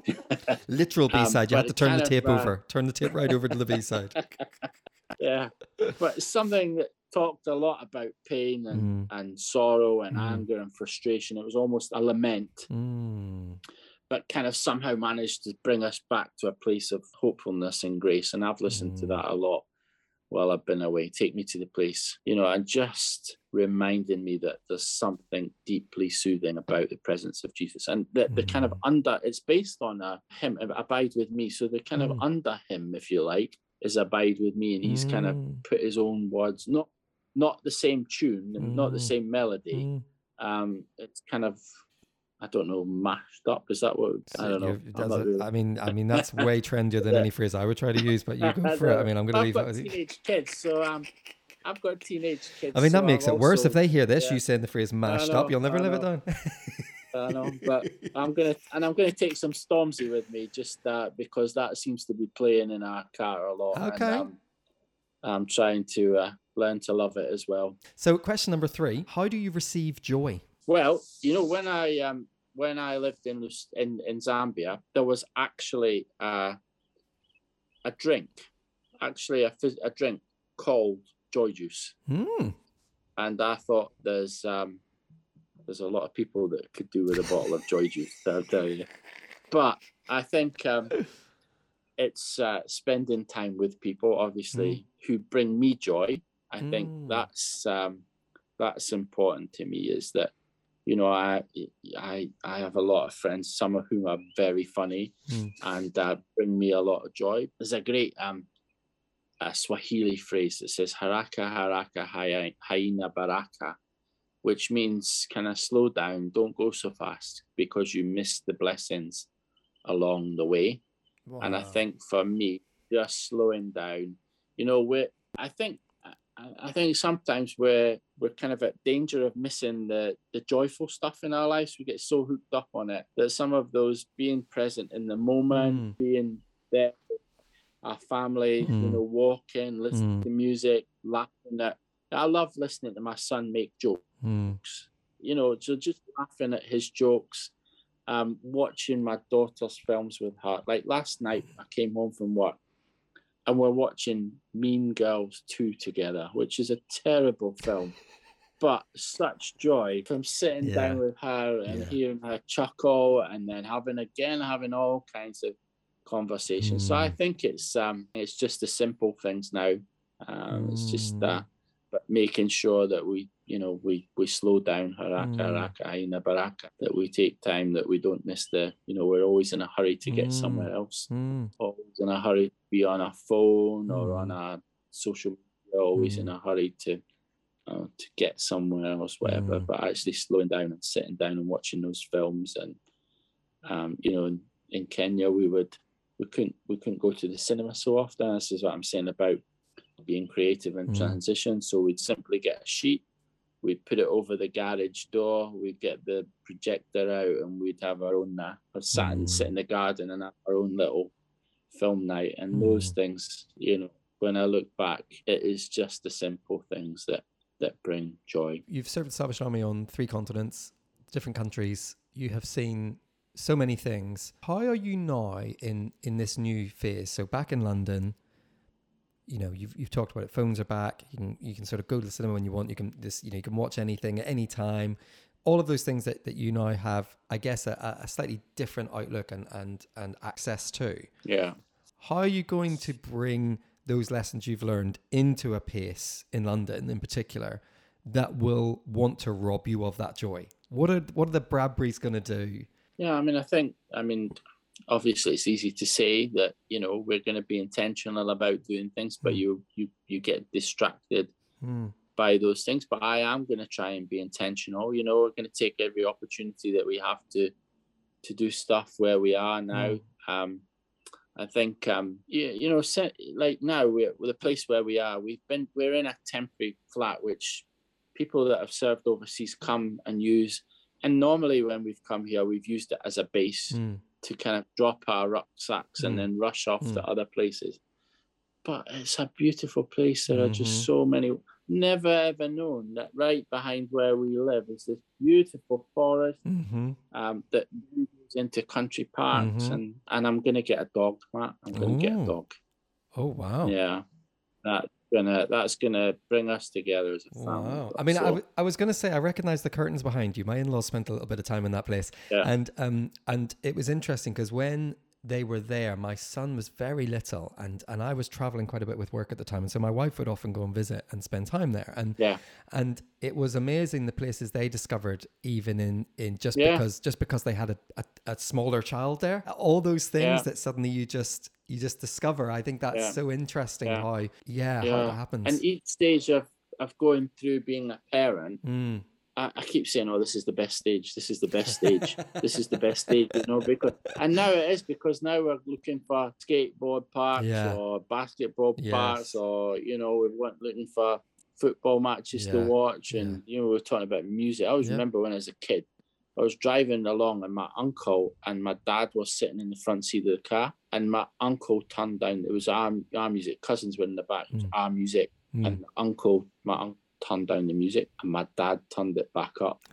Literal B side. Um, you had to turn the tape of, uh, over, turn the tape right over to the B side. yeah, but it's something that talked a lot about pain and, mm. and sorrow and mm. anger and frustration. It was almost a lament, mm. but kind of somehow managed to bring us back to a place of hopefulness and grace. And I've listened to mm. that a lot while I've been away. Take me to the place, you know, and just reminding me that there's something deeply soothing about the presence of Jesus. And the, the kind of Mm. under, it's based on a hymn, Abide with Me. So the kind Mm. of under hymn, if you like, is Abide with Me. And he's kind of Mm, put his own words, not not the same tune not the Mm. same melody. mm. Um, it's kind of, I don't know, mashed up. Is that what? I don't know. You- I'm that's not a- really- I mean, I mean that's way trendier than any phrase I would try to use. But you go for it. I mean, I'm going to I've leave that got with you. kids, so um, I've got teenage kids. I mean, that so makes I'm it worse. also- If they hear this, yeah. you saying the phrase mashed up, you'll never live it down. I know, but I'm gonna and I'm gonna take some Stormzy with me just uh, because that seems to be playing in our car a lot. Okay. And, um, I'm trying to uh, learn to love it as well. so, question number three: How do you receive joy? Well, you know, when I um when I lived in in, in Zambia, there was actually uh, a drink, actually a, a drink called joy juice, Hmm. and I thought there's um there's a lot of people that could do with a bottle of joy juice. I'll tell you, but I think um, it's uh, spending time with people, obviously, who bring me joy. I think Mm. that's um, that's important to me. Is that you know I I I have a lot of friends, some of whom are very funny Mm. and uh, bring me a lot of joy. There's a great um, a Swahili phrase that says "haraka haraka hai- haina baraka," which means kind of slow down, don't go so fast because you miss the blessings along the way. And I think for me, just slowing down, you know, we're, I think, I, think sometimes we're, we're kind of at danger of missing the, the joyful stuff in our lives. We get so hooked up on it that some of those being present in the moment, Mm. being there with our family, you Mm. know, walking, listening Mm. to music, laughing at, I love listening to my son make jokes Hmm. you know, so just laughing at his jokes, um, watching my daughter's films with her. Like last night, I came home from work and we're watching Mean Girls 2 together, which is a terrible film. But such joy from sitting down with her and Yeah. hearing her chuckle and then having again having all kinds of conversations. So I Mm. think it's um it's just the simple things now. Um, It's just Mm. uh, but making sure that we, you know, we we slow down, haraka, Mm. haraka, aina baraka, that we take time, that we don't miss the, you know, we're always in a hurry to get Mm. somewhere else, Hmm. always in a hurry to be on a phone or Mm. on a social media, always in a hurry to uh, to get somewhere else, whatever. Mm. But actually slowing down and sitting down and watching those films, and um, you know, in, in Kenya we would we couldn't we couldn't go to the cinema so often. This is what I'm saying about being creative and Mm. transition. So we'd simply get a sheet, we'd put it over the garage door, we'd get the projector out, and we'd have our own uh, or sat and sit Mm. in the garden and have our own little film night. And those Mm. things, you know, when I look back, it is just the simple things that that bring joy. You've served the Salvation Army on three continents, different countries. You have seen so many things. How are you now in in this new phase? So back in London, you know, you've you've talked about it. Phones are back. You can you can sort of go to the cinema when you want. You can this you know you can watch anything at any time. All of those things that, that you now have, I guess, a, a slightly different outlook and, and and access to. Yeah. How are you going to bring those lessons you've learned into a pace in London, in particular, that will want to rob you of that joy? What are what are the Bradburys going to do? Yeah, I mean, I think, I mean, obviously it's easy to say that you know we're going to be intentional about doing things, but Mm. you you you get distracted Hmm. by those things. But I am going to try and be intentional. You know, we're going to take every opportunity that we have to to do stuff where we are now. Um, I think, um, you, you know, se- like now we're, we're the place where we are. We've been we're in a temporary flat which people that have served overseas come and use. And normally when we've come here, we've used it as a base Hmm. To kind of drop our rucksacks Mm. and then rush off to Mm. other places. But it's a beautiful place. There are Mhm. just so many. Never ever known that right behind where we live is this beautiful forest Mm-hmm. um, that moves into country parks, Mhm. and and I'm gonna get a dog, Matt. I'm gonna get a dog. Oh wow! Yeah, that's gonna that's gonna bring us together as a family. Wow. I mean, I So, w- I was going to say, I recognize the curtains behind you. My in laws spent a little bit of time in that place. Yeah. And um, and it was interesting because when they were there. My son was very little, and and I was traveling quite a bit with work at the time, and so my wife would often go and visit and spend time there. And Yeah. and it was amazing the places they discovered, even in in just Yeah. because just because they had a, a, a smaller child there. All those things Yeah. that suddenly you just you just discover. I think that's Yeah. so interesting how yeah, how that happens. And each stage of of going through being a parent, Mm. I, I keep saying, "Oh, this is the best stage. This is the best stage. this is the best stage." You know, because and now it is because now we're looking for skateboard parks Yeah. or basketball Yes. parks, or you know, we went looking for football matches to watch, and you know, we are talking about music. I always Yeah. remember when I was a kid. I was driving along and my uncle and my dad was sitting in the front seat of the car and my uncle turned down it was our, our music cousins were in the back it was Mm. our music Mm. and uncle my uncle turned down the music and my dad turned it back up.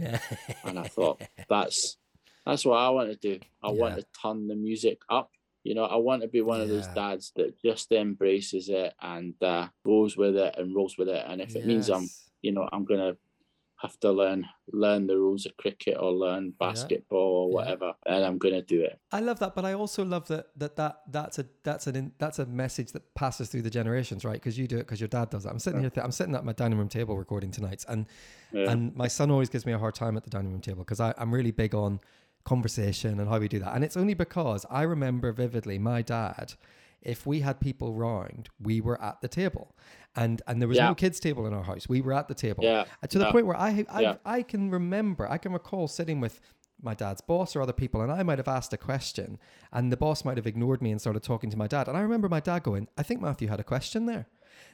And I thought that's that's what I want to do. I want to turn the music up. You know I want to be one of those dads that just embraces it and uh, goes with it and rolls with it. And if it means I'm you know I'm gonna have to learn learn the rules of cricket or learn basketball or Yeah. whatever and I'm gonna do it I love that, but I also love that that, that that's a that's an in, that's a message that passes through the generations, right? Because you do it because your dad does that I'm sitting here, th- I'm sitting at my dining room table recording tonight, and yeah. and my son always gives me a hard time at the dining room table because I'm really big on conversation and how we do that. And it's only because I remember vividly my dad, if we had people round, we were at the table. And and there was Yeah. no kids table in our house. We were at the table. Yeah, To the yeah. point where I I. I can remember, I can recall sitting with my dad's boss or other people and I might have asked a question and the boss might have ignored me and started talking to my dad. And I remember my dad going, I think Matthew had a question there.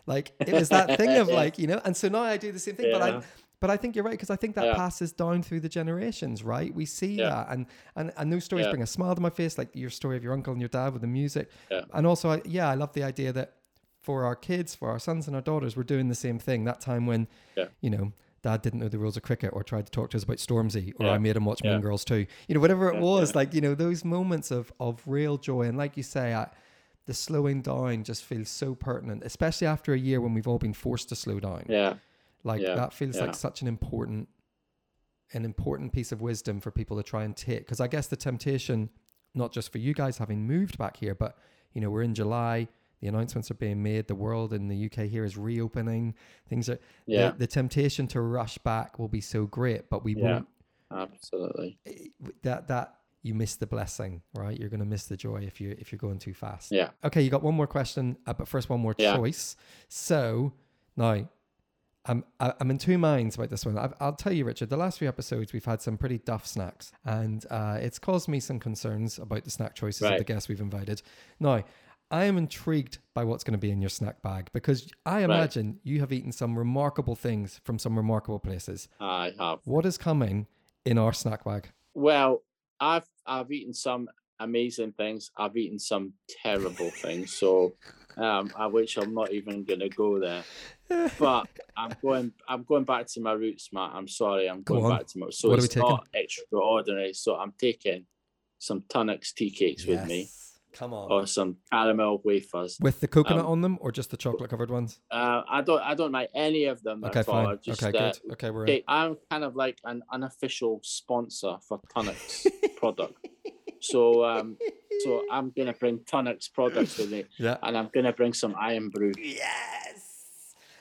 Like it was that thing of like, you know, and so now I do the same thing, but I. but I think you're right because I think that Yeah. passes down through the generations, right? We see Yeah. that, and and and those stories Yeah. bring a smile to my face, like your story of your uncle and your dad with the music. And also, I, yeah, I love the idea that for our kids, for our sons and our daughters, we're doing the same thing. That time when, you know, dad didn't know the rules of cricket or tried to talk to us about Stormzy, or. I made him watch. Mean Girls too. You know, whatever it was, like you know, those moments of of real joy, and like you say, I, the slowing down just feels so pertinent, especially after a year when we've all been forced to slow down. yeah, Like Yeah, that feels yeah. like such an important an important piece of wisdom for people to try and take because I guess the temptation not just for you guys having moved back here but you know we're in July the announcements are being made the world in the UK here is reopening things are yeah, the, the temptation to rush back will be so great but we Yeah. won't absolutely. that that you miss the blessing right you're going to miss the joy if you if you're going too fast Yeah, Okay, you got one more question, uh, but first one more Yeah. choice. So now, I'm I- I'm in two minds about this one. I've, I'll tell you, Richard. The last few episodes, we've had some pretty duff snacks, and uh, it's caused me some concerns about the snack choices of the guests we've invited. Now, I am intrigued by what's going to be in your snack bag because I imagine you have eaten some remarkable things from some remarkable places. I have. What is coming in our snack bag? Well, I've I've eaten some amazing things. I've eaten some terrible things. So, um, I which I'm not even gonna go there. But I'm going. I'm going back to my roots, Matt. I'm sorry. I'm Go going on. back to my. So What we it's not extraordinary. So I'm taking some Tunnocks tea cakes with me, Come on. or some caramel wafers. With the coconut um, on them, or just the chocolate covered ones? Uh, I don't. I don't like any of them. Okay, fine. Just, okay, uh, good. Okay, we're in. I'm kind of like an unofficial sponsor for Tunnocks product. So um so I'm gonna bring Tunnocks products with me Yeah. and I'm gonna bring some Irn-Bru. Yes.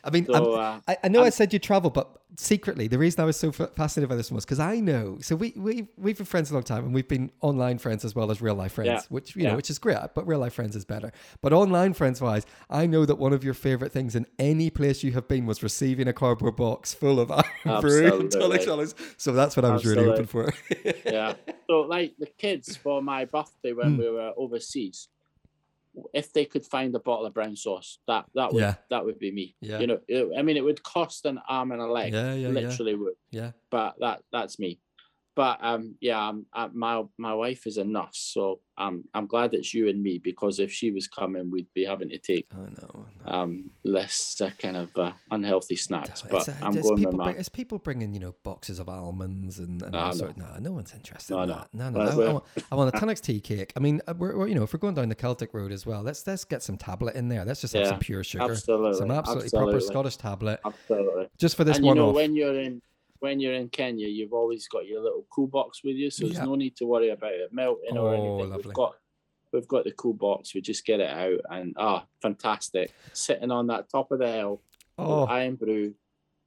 I mean, So uh I, I know I I'm- said you travel, but secretly, the reason I was so f- fascinated by this one was because I know. So we we we've been friends a long time, and we've been online friends as well as real life friends, Yeah. which you know, which is great. But real life friends is better. But online friends wise, I know that one of your favorite things in any place you have been was receiving a cardboard box full of Irn-Bru and Absolutely. So that's what I was really hoping for. yeah. So like the kids for my birthday when Mm. we were overseas, if they could find a bottle of brown sauce, that that would Yeah. that would be me. Yeah. You know, it- I mean it would cost an arm and a leg. yeah, yeah, yeah, literally would. yeah. but that that's me. But um, yeah, um, uh, my my wife is a nurse, so um, I'm glad it's you and me because if she was coming, we'd be having to take I know. I know. um less uh, kind of uh, unhealthy snacks. It's But I'm going people with my bring, it's people bringing, you know, boxes of almonds and, and No, all no. sort. No, no one's interested No, in no. that. No, no. I, I want, I want a Tunnocks tea cake. I mean, uh, we're, we're, you know, if we're going down the Celtic road as well, let's let's get some tablet in there. Let's just have Yeah, some pure sugar, absolutely, some absolutely, proper. Scottish tablet, absolutely. just for this and you one know off. when you're in when you're in Kenya, you've always got your little cool box with you, so Yeah. there's no need to worry about it melting or Oh, anything. lovely. We've got we've got the cool box. We just get it out, and ah, fantastic! Sitting on that top of the hill, Oh, Irn-Bru,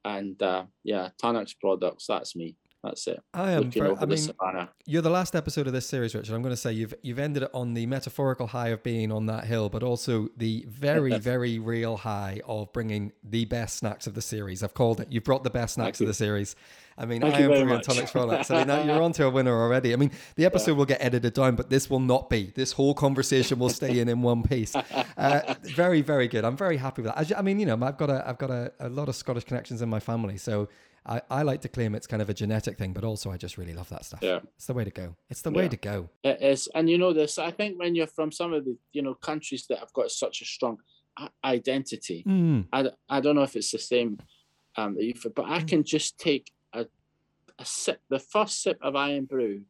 and uh, yeah, Tunnock's products. That's me. That's it. I am. Very, I mean, savannah. you're the last episode of this series, Richard. I'm going to say you've you've ended it on the metaphorical high of being on that hill, but also the very very real high of bringing the best snacks of the series. I've called it. You've brought the best snacks Thank of the series. I mean, Thank I am very Brew and much. Tunnocks products. I mean, now you're onto a winner already. I mean, the episode will get edited down, but this will not be. This whole conversation will stay in in one piece. Uh, very, very good. I'm very happy with that. You- I mean, you know, I've got a, I've got a, a lot of Scottish connections in my family, so I, I like to claim it's kind of a genetic thing, but also I just really love that stuff. Yeah. It's the way to go. It's the way to go. It is, and you know this. I think when you're from some of the you know countries that have got such a strong identity, Mm. I, I don't know if it's the same, um, but I Mm. can just take a, a sip. The first sip of Irn-Bru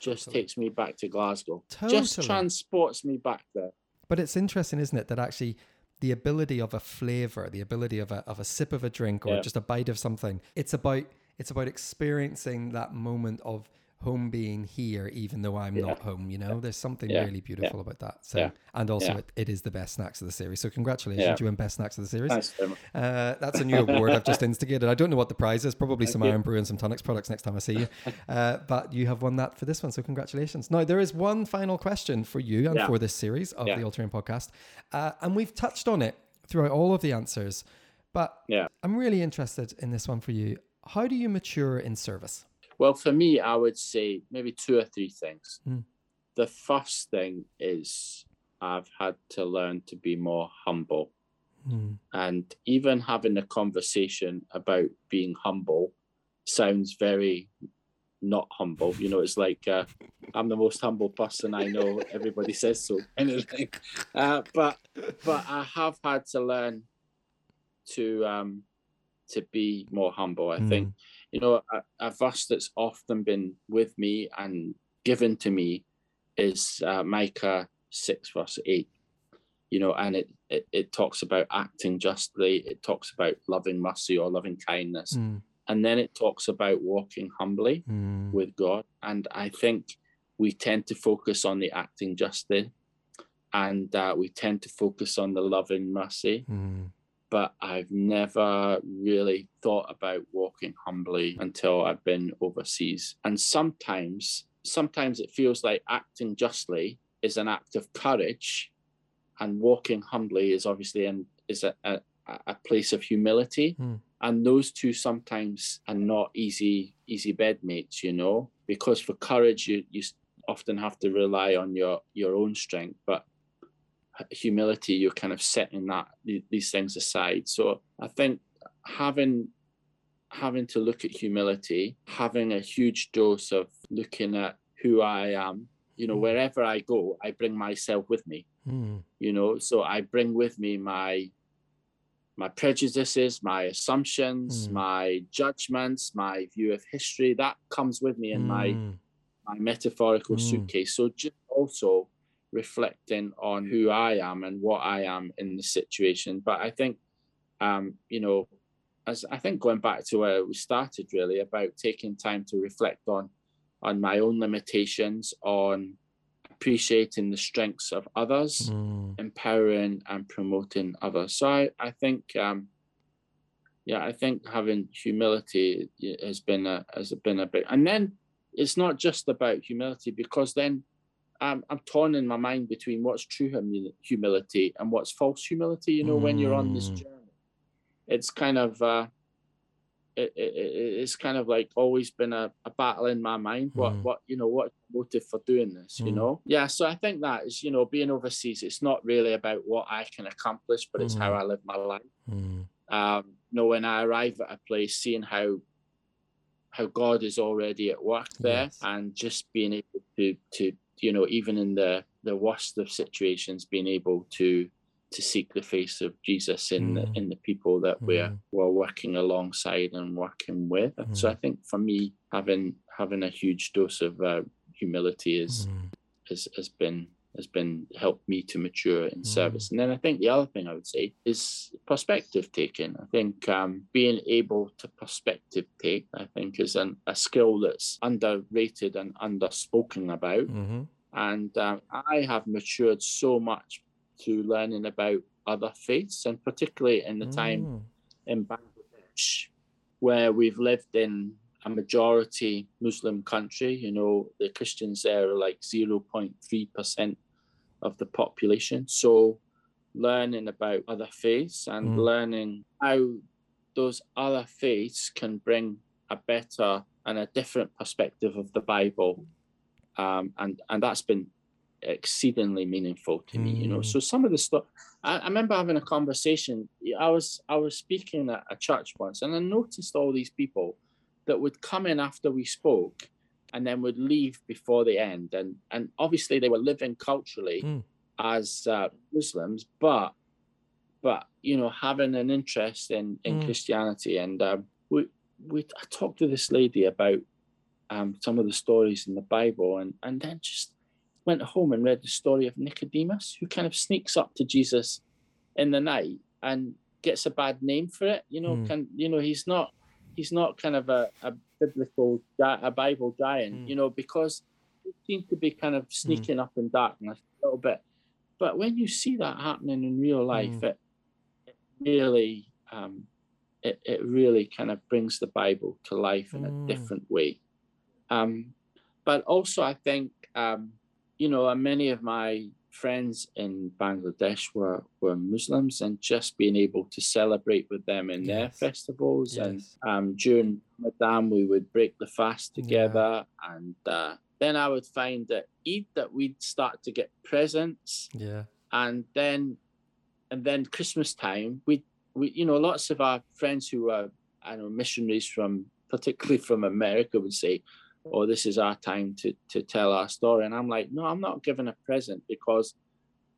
just takes me back to Glasgow. Totally. Just transports me back there. But it's interesting, isn't it, that actually the ability of a flavor, the ability of a, of a sip of a drink or Yeah. just a bite of something, it's about it's about experiencing that moment of home being here, even though I'm Yeah. not home. You know, there's something Yeah. really beautiful about that. So, Yeah. and also Yeah. it, it is the best snacks of the series. So, congratulations, Yeah. you win best snacks of the series. Much. Uh, that's a new award I've just instigated. I don't know what the prize is. Probably some you. Irn-Bru and some Tunnocks products next time I see you. Uh, but you have won that for this one, so congratulations. Now there is one final question for you and Yeah. for this series of Yeah. the All Terrain Podcast, uh, and we've touched on it throughout all of the answers. But Yeah. I'm really interested in this one for you. How do you mature in service? Well, for me, I would say maybe two or three things. Mm. The first thing is I've had to learn to be more humble. Mm. And even having a conversation about being humble sounds very not humble. You know, it's like uh, I'm the most humble person I know. Everybody says so, kind of thing. Uh, but but I have had to learn to um, to be more humble. I think you know a, a verse that's often been with me and given to me is uh, Micah six verse eight you know, and it, it it talks about acting justly. It talks about loving mercy or loving kindness, Mm. and then it talks about walking humbly Mm. with God. And I think we tend to focus on the acting justly, and uh, we tend to focus on the loving mercy. Mm. But I've never really thought about walking humbly until I've been overseas. And sometimes, sometimes it feels like acting justly is an act of courage, and walking humbly is obviously an is a, a, a place of humility. Hmm. And those two sometimes are not easy easy bedmates, you know, because for courage you you often have to rely on your your own strength, but humility you're kind of setting that these things aside. So I think having having to look at humility, having a huge dose of looking at who I am, you know, Hmm. wherever I go, I bring myself with me Mm. you know so i bring with me my my prejudices my assumptions Mm. my judgments my view of history that comes with me in my Mm. my metaphorical Mm. suitcase so just also reflecting on who i am and what i am in the situation but i think um you know as i think going back to where we started really about taking time to reflect on on my own limitations on appreciating the strengths of others Mm. empowering and promoting others. So I, I think, um, yeah, I think having humility has been a has been a big, and then it's not just about humility because then I'm I'm torn in my mind between what's true humi- humility and what's false humility. You know, when you're on this Mm. journey, it's kind of. Uh, it, it, it- it's kind of like always been a, a battle in my mind. What Mm. what you know what motive for doing this? You Mm. know, yeah. So I think that is you know being overseas. It's not really about what I can accomplish, but it's how Mm. I live my life. Mm. Um, you know, when I arrive at a place, seeing how how God is already at work there, Yes. and just being able to to you know even in the the worst of situations, being able to to seek the face of Jesus in the Mm. in the people that we're Mm. we're working alongside and working with. So Mm. I think for me, having having a huge dose of uh, humility is Mm. has has been has been helped me to mature in Mm. service. And then I think the other thing I would say is perspective taking. I think um, being able to perspective take, I think, is an, a skill that's underrated and underspoken about. Mhm. and um, I have matured so much to learning about other faiths, and particularly in the time Mm. in Bangladesh, where we've lived in a majority Muslim country. You know, the Christians there are like 0.3% of the population. So, learning about other faiths and Mm. learning how those other faiths can bring a better and a different perspective of the Bible. Um, and, and that's been exceedingly meaningful to me, you know. Mm. So some of the stuff I, I remember having a conversation. I was I was speaking at a church once, and I noticed all these people that would come in after we spoke, and then would leave before the end. And and obviously they were living culturally Mm. as uh, Muslims, but but you know having an interest in in Mm. Christianity. And um, we we I talked to this lady about um, some of the stories in the Bible, and and then just went home and read the story of Nicodemus, who kind of sneaks up to Jesus in the night and gets a bad name for it. You know, Mm. can you know he's not he's not kind of a, a biblical a Bible giant, Mm. you know, because he seems to be kind of sneaking up in darkness a little bit. But when you see that happening in real life, Mm. it, it really um, it, it really kind of brings the Bible to life in Mm. a different way. Um, but also, I think um, you know, many of my friends in Bangladesh were were Muslims, and just being able to celebrate with them in their Yes. festivals, and um, during Ramadan we would break the fast together, and uh, then I would find at Eid that we'd start to get presents, Yeah. and then and then Christmas time we we you know lots of our friends who are I know missionaries from particularly from America would say, "Oh, this is our time to to tell our story," and I'm like, "No, I'm not giving a present because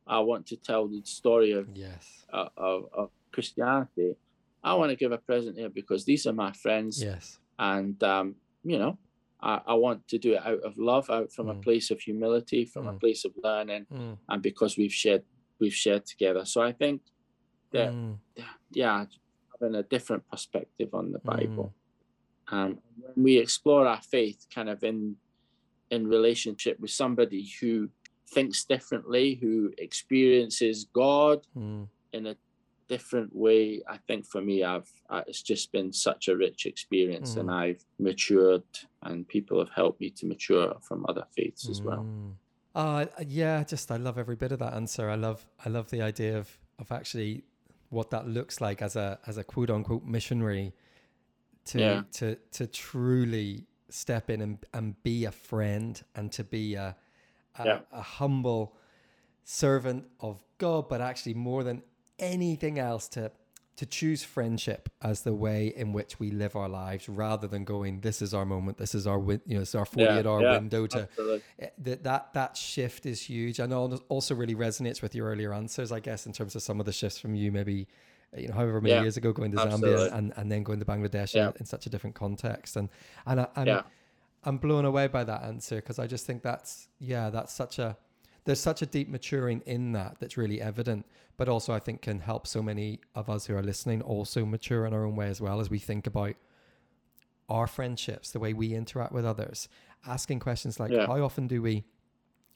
I want to tell the story of Yes. uh, of, of Christianity. I want to give a present here because these are my friends, Yes. and um, you know." I, I want to do it out of love, out from a Mm. place of humility, from a Mm. place of learning, Mm. and because we've shared we've shared together. So I think that Mm. yeah, having a different perspective on the Mm. Bible. Um, we explore our faith, kind of in in relationship with somebody who thinks differently, who experiences God Mm. in a different way, I think for me, I've uh, it's just been such a rich experience, and Mm. I've matured, and people have helped me to mature from other faiths as well. Mm. Uh, yeah, just I love every bit of that answer. I love I love the idea of of actually what that looks like as a as a quote unquote missionary to Yeah. to to truly step in and, and be a friend and to be a a, Yeah. a humble servant of God, but actually more than anything else to to choose friendship as the way in which we live our lives rather than going this is our moment. This is our win- you know it's our 48 hour yeah, window to eh, that that that shift is huge. And al- also really resonates with your earlier answers i guess in terms of some of the shifts from you maybe you know however many Yeah, years ago going to absolutely. zambia and, and then going to bangladesh Yeah. in, in such a different context and and I, I'm, Yeah. I'm blown away by that answer because i just think that's yeah that's such a there's such a deep maturing in that that's really evident but also i think can help so many of us who are listening also mature in our own way as well as we think about our friendships the way we interact with others asking questions like Yeah. how often do we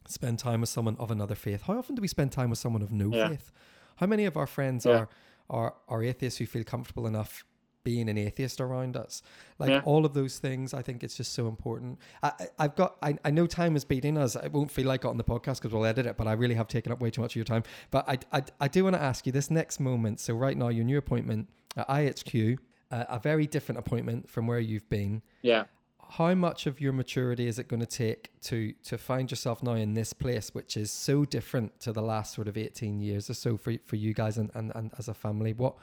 spend time with someone of another faith how often do we spend time with someone of no Yeah. faith how many of our friends Yeah. are, are are atheists who feel comfortable enough being an atheist around us? Like Yeah. all of those things i think it's just so important. I, i've got I, I know time is beating us. It won't feel like it on the podcast because we'll edit it but i really have taken up way too much of your time. But i i, I do want to ask you this next moment. So right now your new appointment at ihq uh, a very different appointment from where you've been. Yeah. How much of your maturity is it going to take to to find yourself now in this place which is so different to the last sort of 18 years or so for, for you guys and, and, and as a family what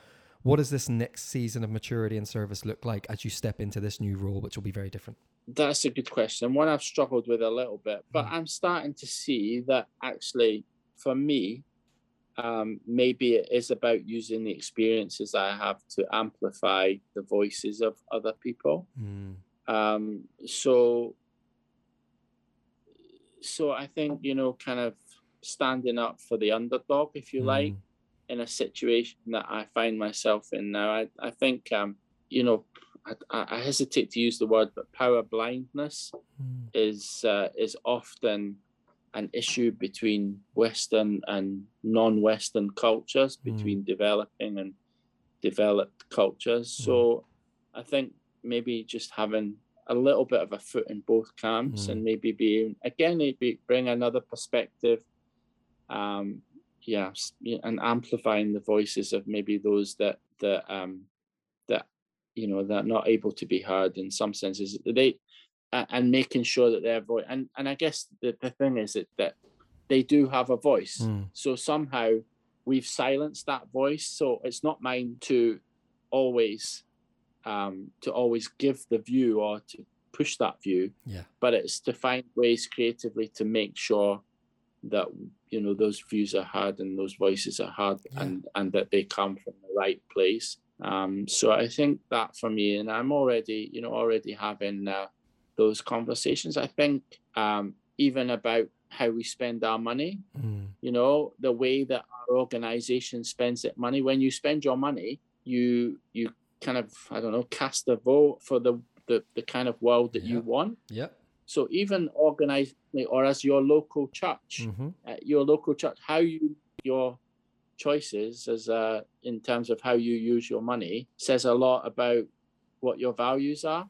what does this next season of maturity and service look like as you step into this new role which will be very different That's a good question. One I've struggled with a little bit, but I'm starting to see that actually, for me, um, maybe it is about using the experiences I have to amplify the voices of other people. mm. Um, so, so I think you know, kind of standing up for the underdog, if you like, Mm. in a situation that I find myself in now. I, I think, um, you know, I, I hesitate to use the word, but power blindness Mm. is uh, is often an issue between Western and non-Western cultures, Mm. between developing and developed cultures. Mm. So I think maybe just having a little bit of a foot in both camps Mm. and maybe being again maybe bring another perspective. Um, yeah, and amplifying the voices of maybe those that that um that you know that are not able to be heard in some senses. They and making sure that their voice and and I guess the, the thing is that that they do have a voice. Mm. So somehow we've silenced that voice. So it's not mine to always um, to always give the view or to push that view, Yeah. but it's to find ways creatively to make sure that you know those views are heard and those voices are heard Yeah. and and that they come from the right place. Um, so I think that for me, and I'm already you know already having uh, those conversations. I think um, even about how we spend our money Mm. you know the way that our organization spends its money when you spend your money you you kind of i don't know cast a vote for the the, the kind of world that you want Yeah. so even organizing or as your local church hmm uh, your local church how you your choices as uh in terms of how you use your money says a lot about what your values are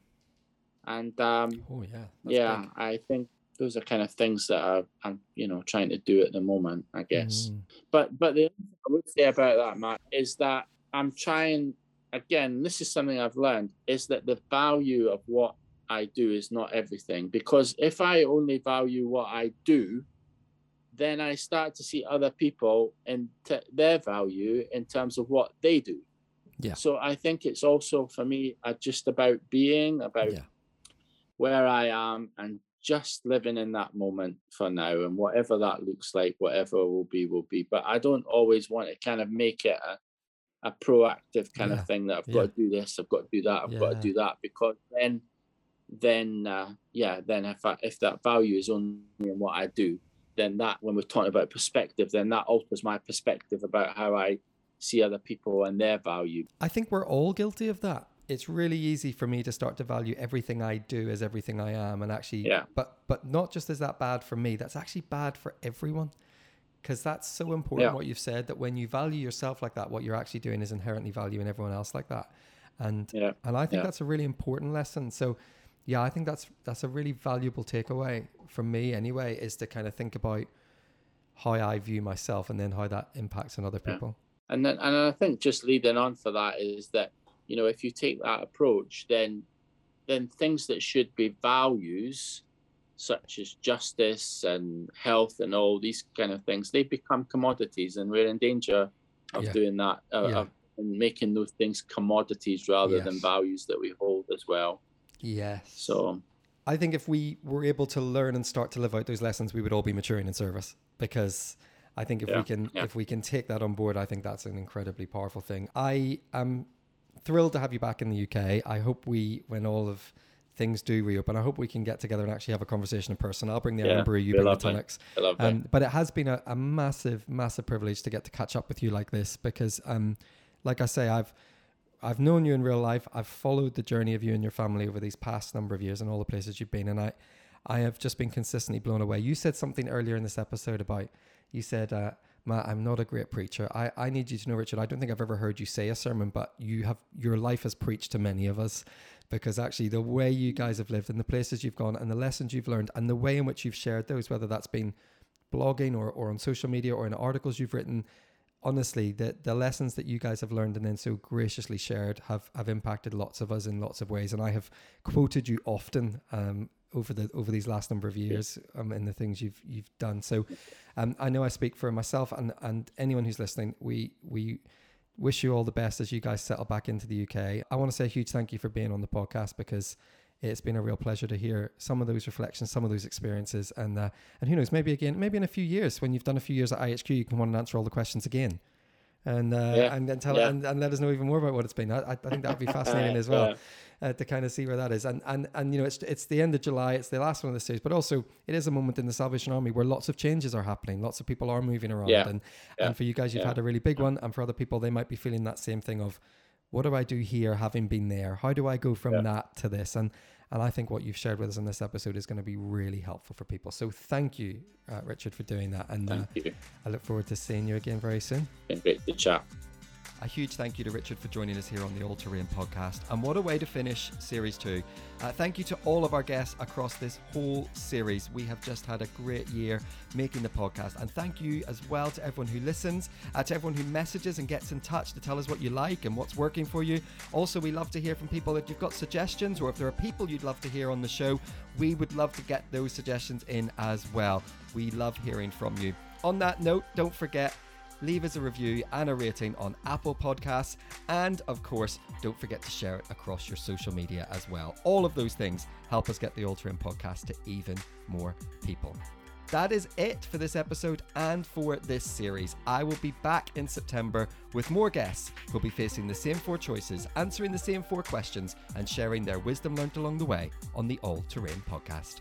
and um Oh yeah. yeah big. i think those are kind of things that are, i'm you know trying to do at the moment i guess Mm. but but the i would say about that matt is that i'm trying again this is something i've learned is that the value of what i do is not everything because if i only value what i do then i start to see other people and t- their value in terms of what they do Yeah. so i think it's also for me uh, just about being about Yeah. where I am and just living in that moment for now and whatever that looks like, whatever will be, will be. But I don't always want to kind of make it a, a proactive kind Yeah, of thing that I've yeah. got to do this, I've got to do that, I've got to do that because then then uh, yeah, then if I, if that value is only in what I do, then that when we're talking about perspective, then that alters my perspective about how I see other people and their value. I think we're all guilty of that. It's really easy for me to start to value everything I do as everything I am, and actually, Yeah. But but not just is that bad for me. That's actually bad for everyone, because that's so important. Yeah. What you've said that when you value yourself like that, what you're actually doing is inherently valuing everyone else like that, and Yeah. and I think Yeah. that's a really important lesson. So, yeah, I think that's that's a really valuable takeaway from me anyway, is to kind of think about how I view myself and then how that impacts on other people. And then, and I think just leading on for that is that you know if you take that approach, then then things that should be values, such as justice and health and all these kind of things, they become commodities, and we're in danger of Yeah. doing that, uh, Yeah. of and making those things commodities rather than values that we hold as well. Yes. So I think if we were able to learn and start to live out those lessons, we would all be maturing in service. Because I think if we can yeah. if we can take that on board, I think that's an incredibly powerful thing. I am thrilled to have you back in the UK. I hope we, when all of things do reopen, I hope we can get together and actually have a conversation in person. I'll bring the Yeah, you bring the Tunnocks. I love that. Um, but it has been a, a massive, massive privilege to get to catch up with you like this because, um, like I say, I've I've known you in real life. I've followed the journey of you and your family over these past number of years and all the places you've been, and I I have just been consistently blown away. You said something earlier in this episode about you said. Uh, Matt, I'm not a great preacher. I, I need you to know, Richard, I don't think I've ever heard you say a sermon, but you have your life has preached to many of us because actually the way you guys have lived and the places you've gone and the lessons you've learned and the way in which you've shared those, whether that's been blogging or, or on social media or in articles you've written, honestly, the, the lessons that you guys have learned and then so graciously shared have, have impacted lots of us in lots of ways. And I have quoted you often um, over the over these last number of years um, in the things you've you've done. So um, I know I speak for myself and, and anyone who's listening. We we wish you all the best as you guys settle back into the UK. I want to say a huge thank you for being on the podcast because it's been a real pleasure to hear some of those reflections, some of those experiences, and uh, and who knows, maybe again, maybe in a few years when you've done a few years at IHQ, you can want to answer all the questions again, and uh, Yeah. and then tell Yeah. and, and let us know even more about what it's been. I, I think that would be fascinating as well uh, to kind of see where that is. And and and you know, it's it's the end of July. It's the last one of the series, but also it is a moment in the Salvation Army where lots of changes are happening. Lots of people are moving around, Yeah. and Yeah. and for you guys, you've Yeah. had a really big one, and for other people, they might be feeling that same thing of. What do I do here, having been there? How do I go from that to this? And And I think what you've shared with us in this episode is going to be really helpful for people. So thank you, uh, Richard, for doing that. And uh, I look forward to seeing you again very soon. Been great to chat. A huge thank you to Richard for joining us here on the All Terrain podcast. And what a way to finish series two. Uh, thank you to all of our guests across this whole series. We have just had a great year making the podcast. And thank you as well to everyone who listens, uh, to everyone who messages and gets in touch to tell us what you like and what's working for you. Also, we love to hear from people if you've got suggestions or if there are people you'd love to hear on the show. We would love to get those suggestions in as well. We love hearing from you. On that note, don't forget leave us a review and a rating on Apple Podcasts. And of course, don't forget to share it across your social media as well. All of those things help us get the All Terrain podcast to even more people. That is it for this episode and for this series. I will be back in September with more guests who'll be facing the same four choices, answering the same four questions, and sharing their wisdom learned along the way on the All Terrain podcast.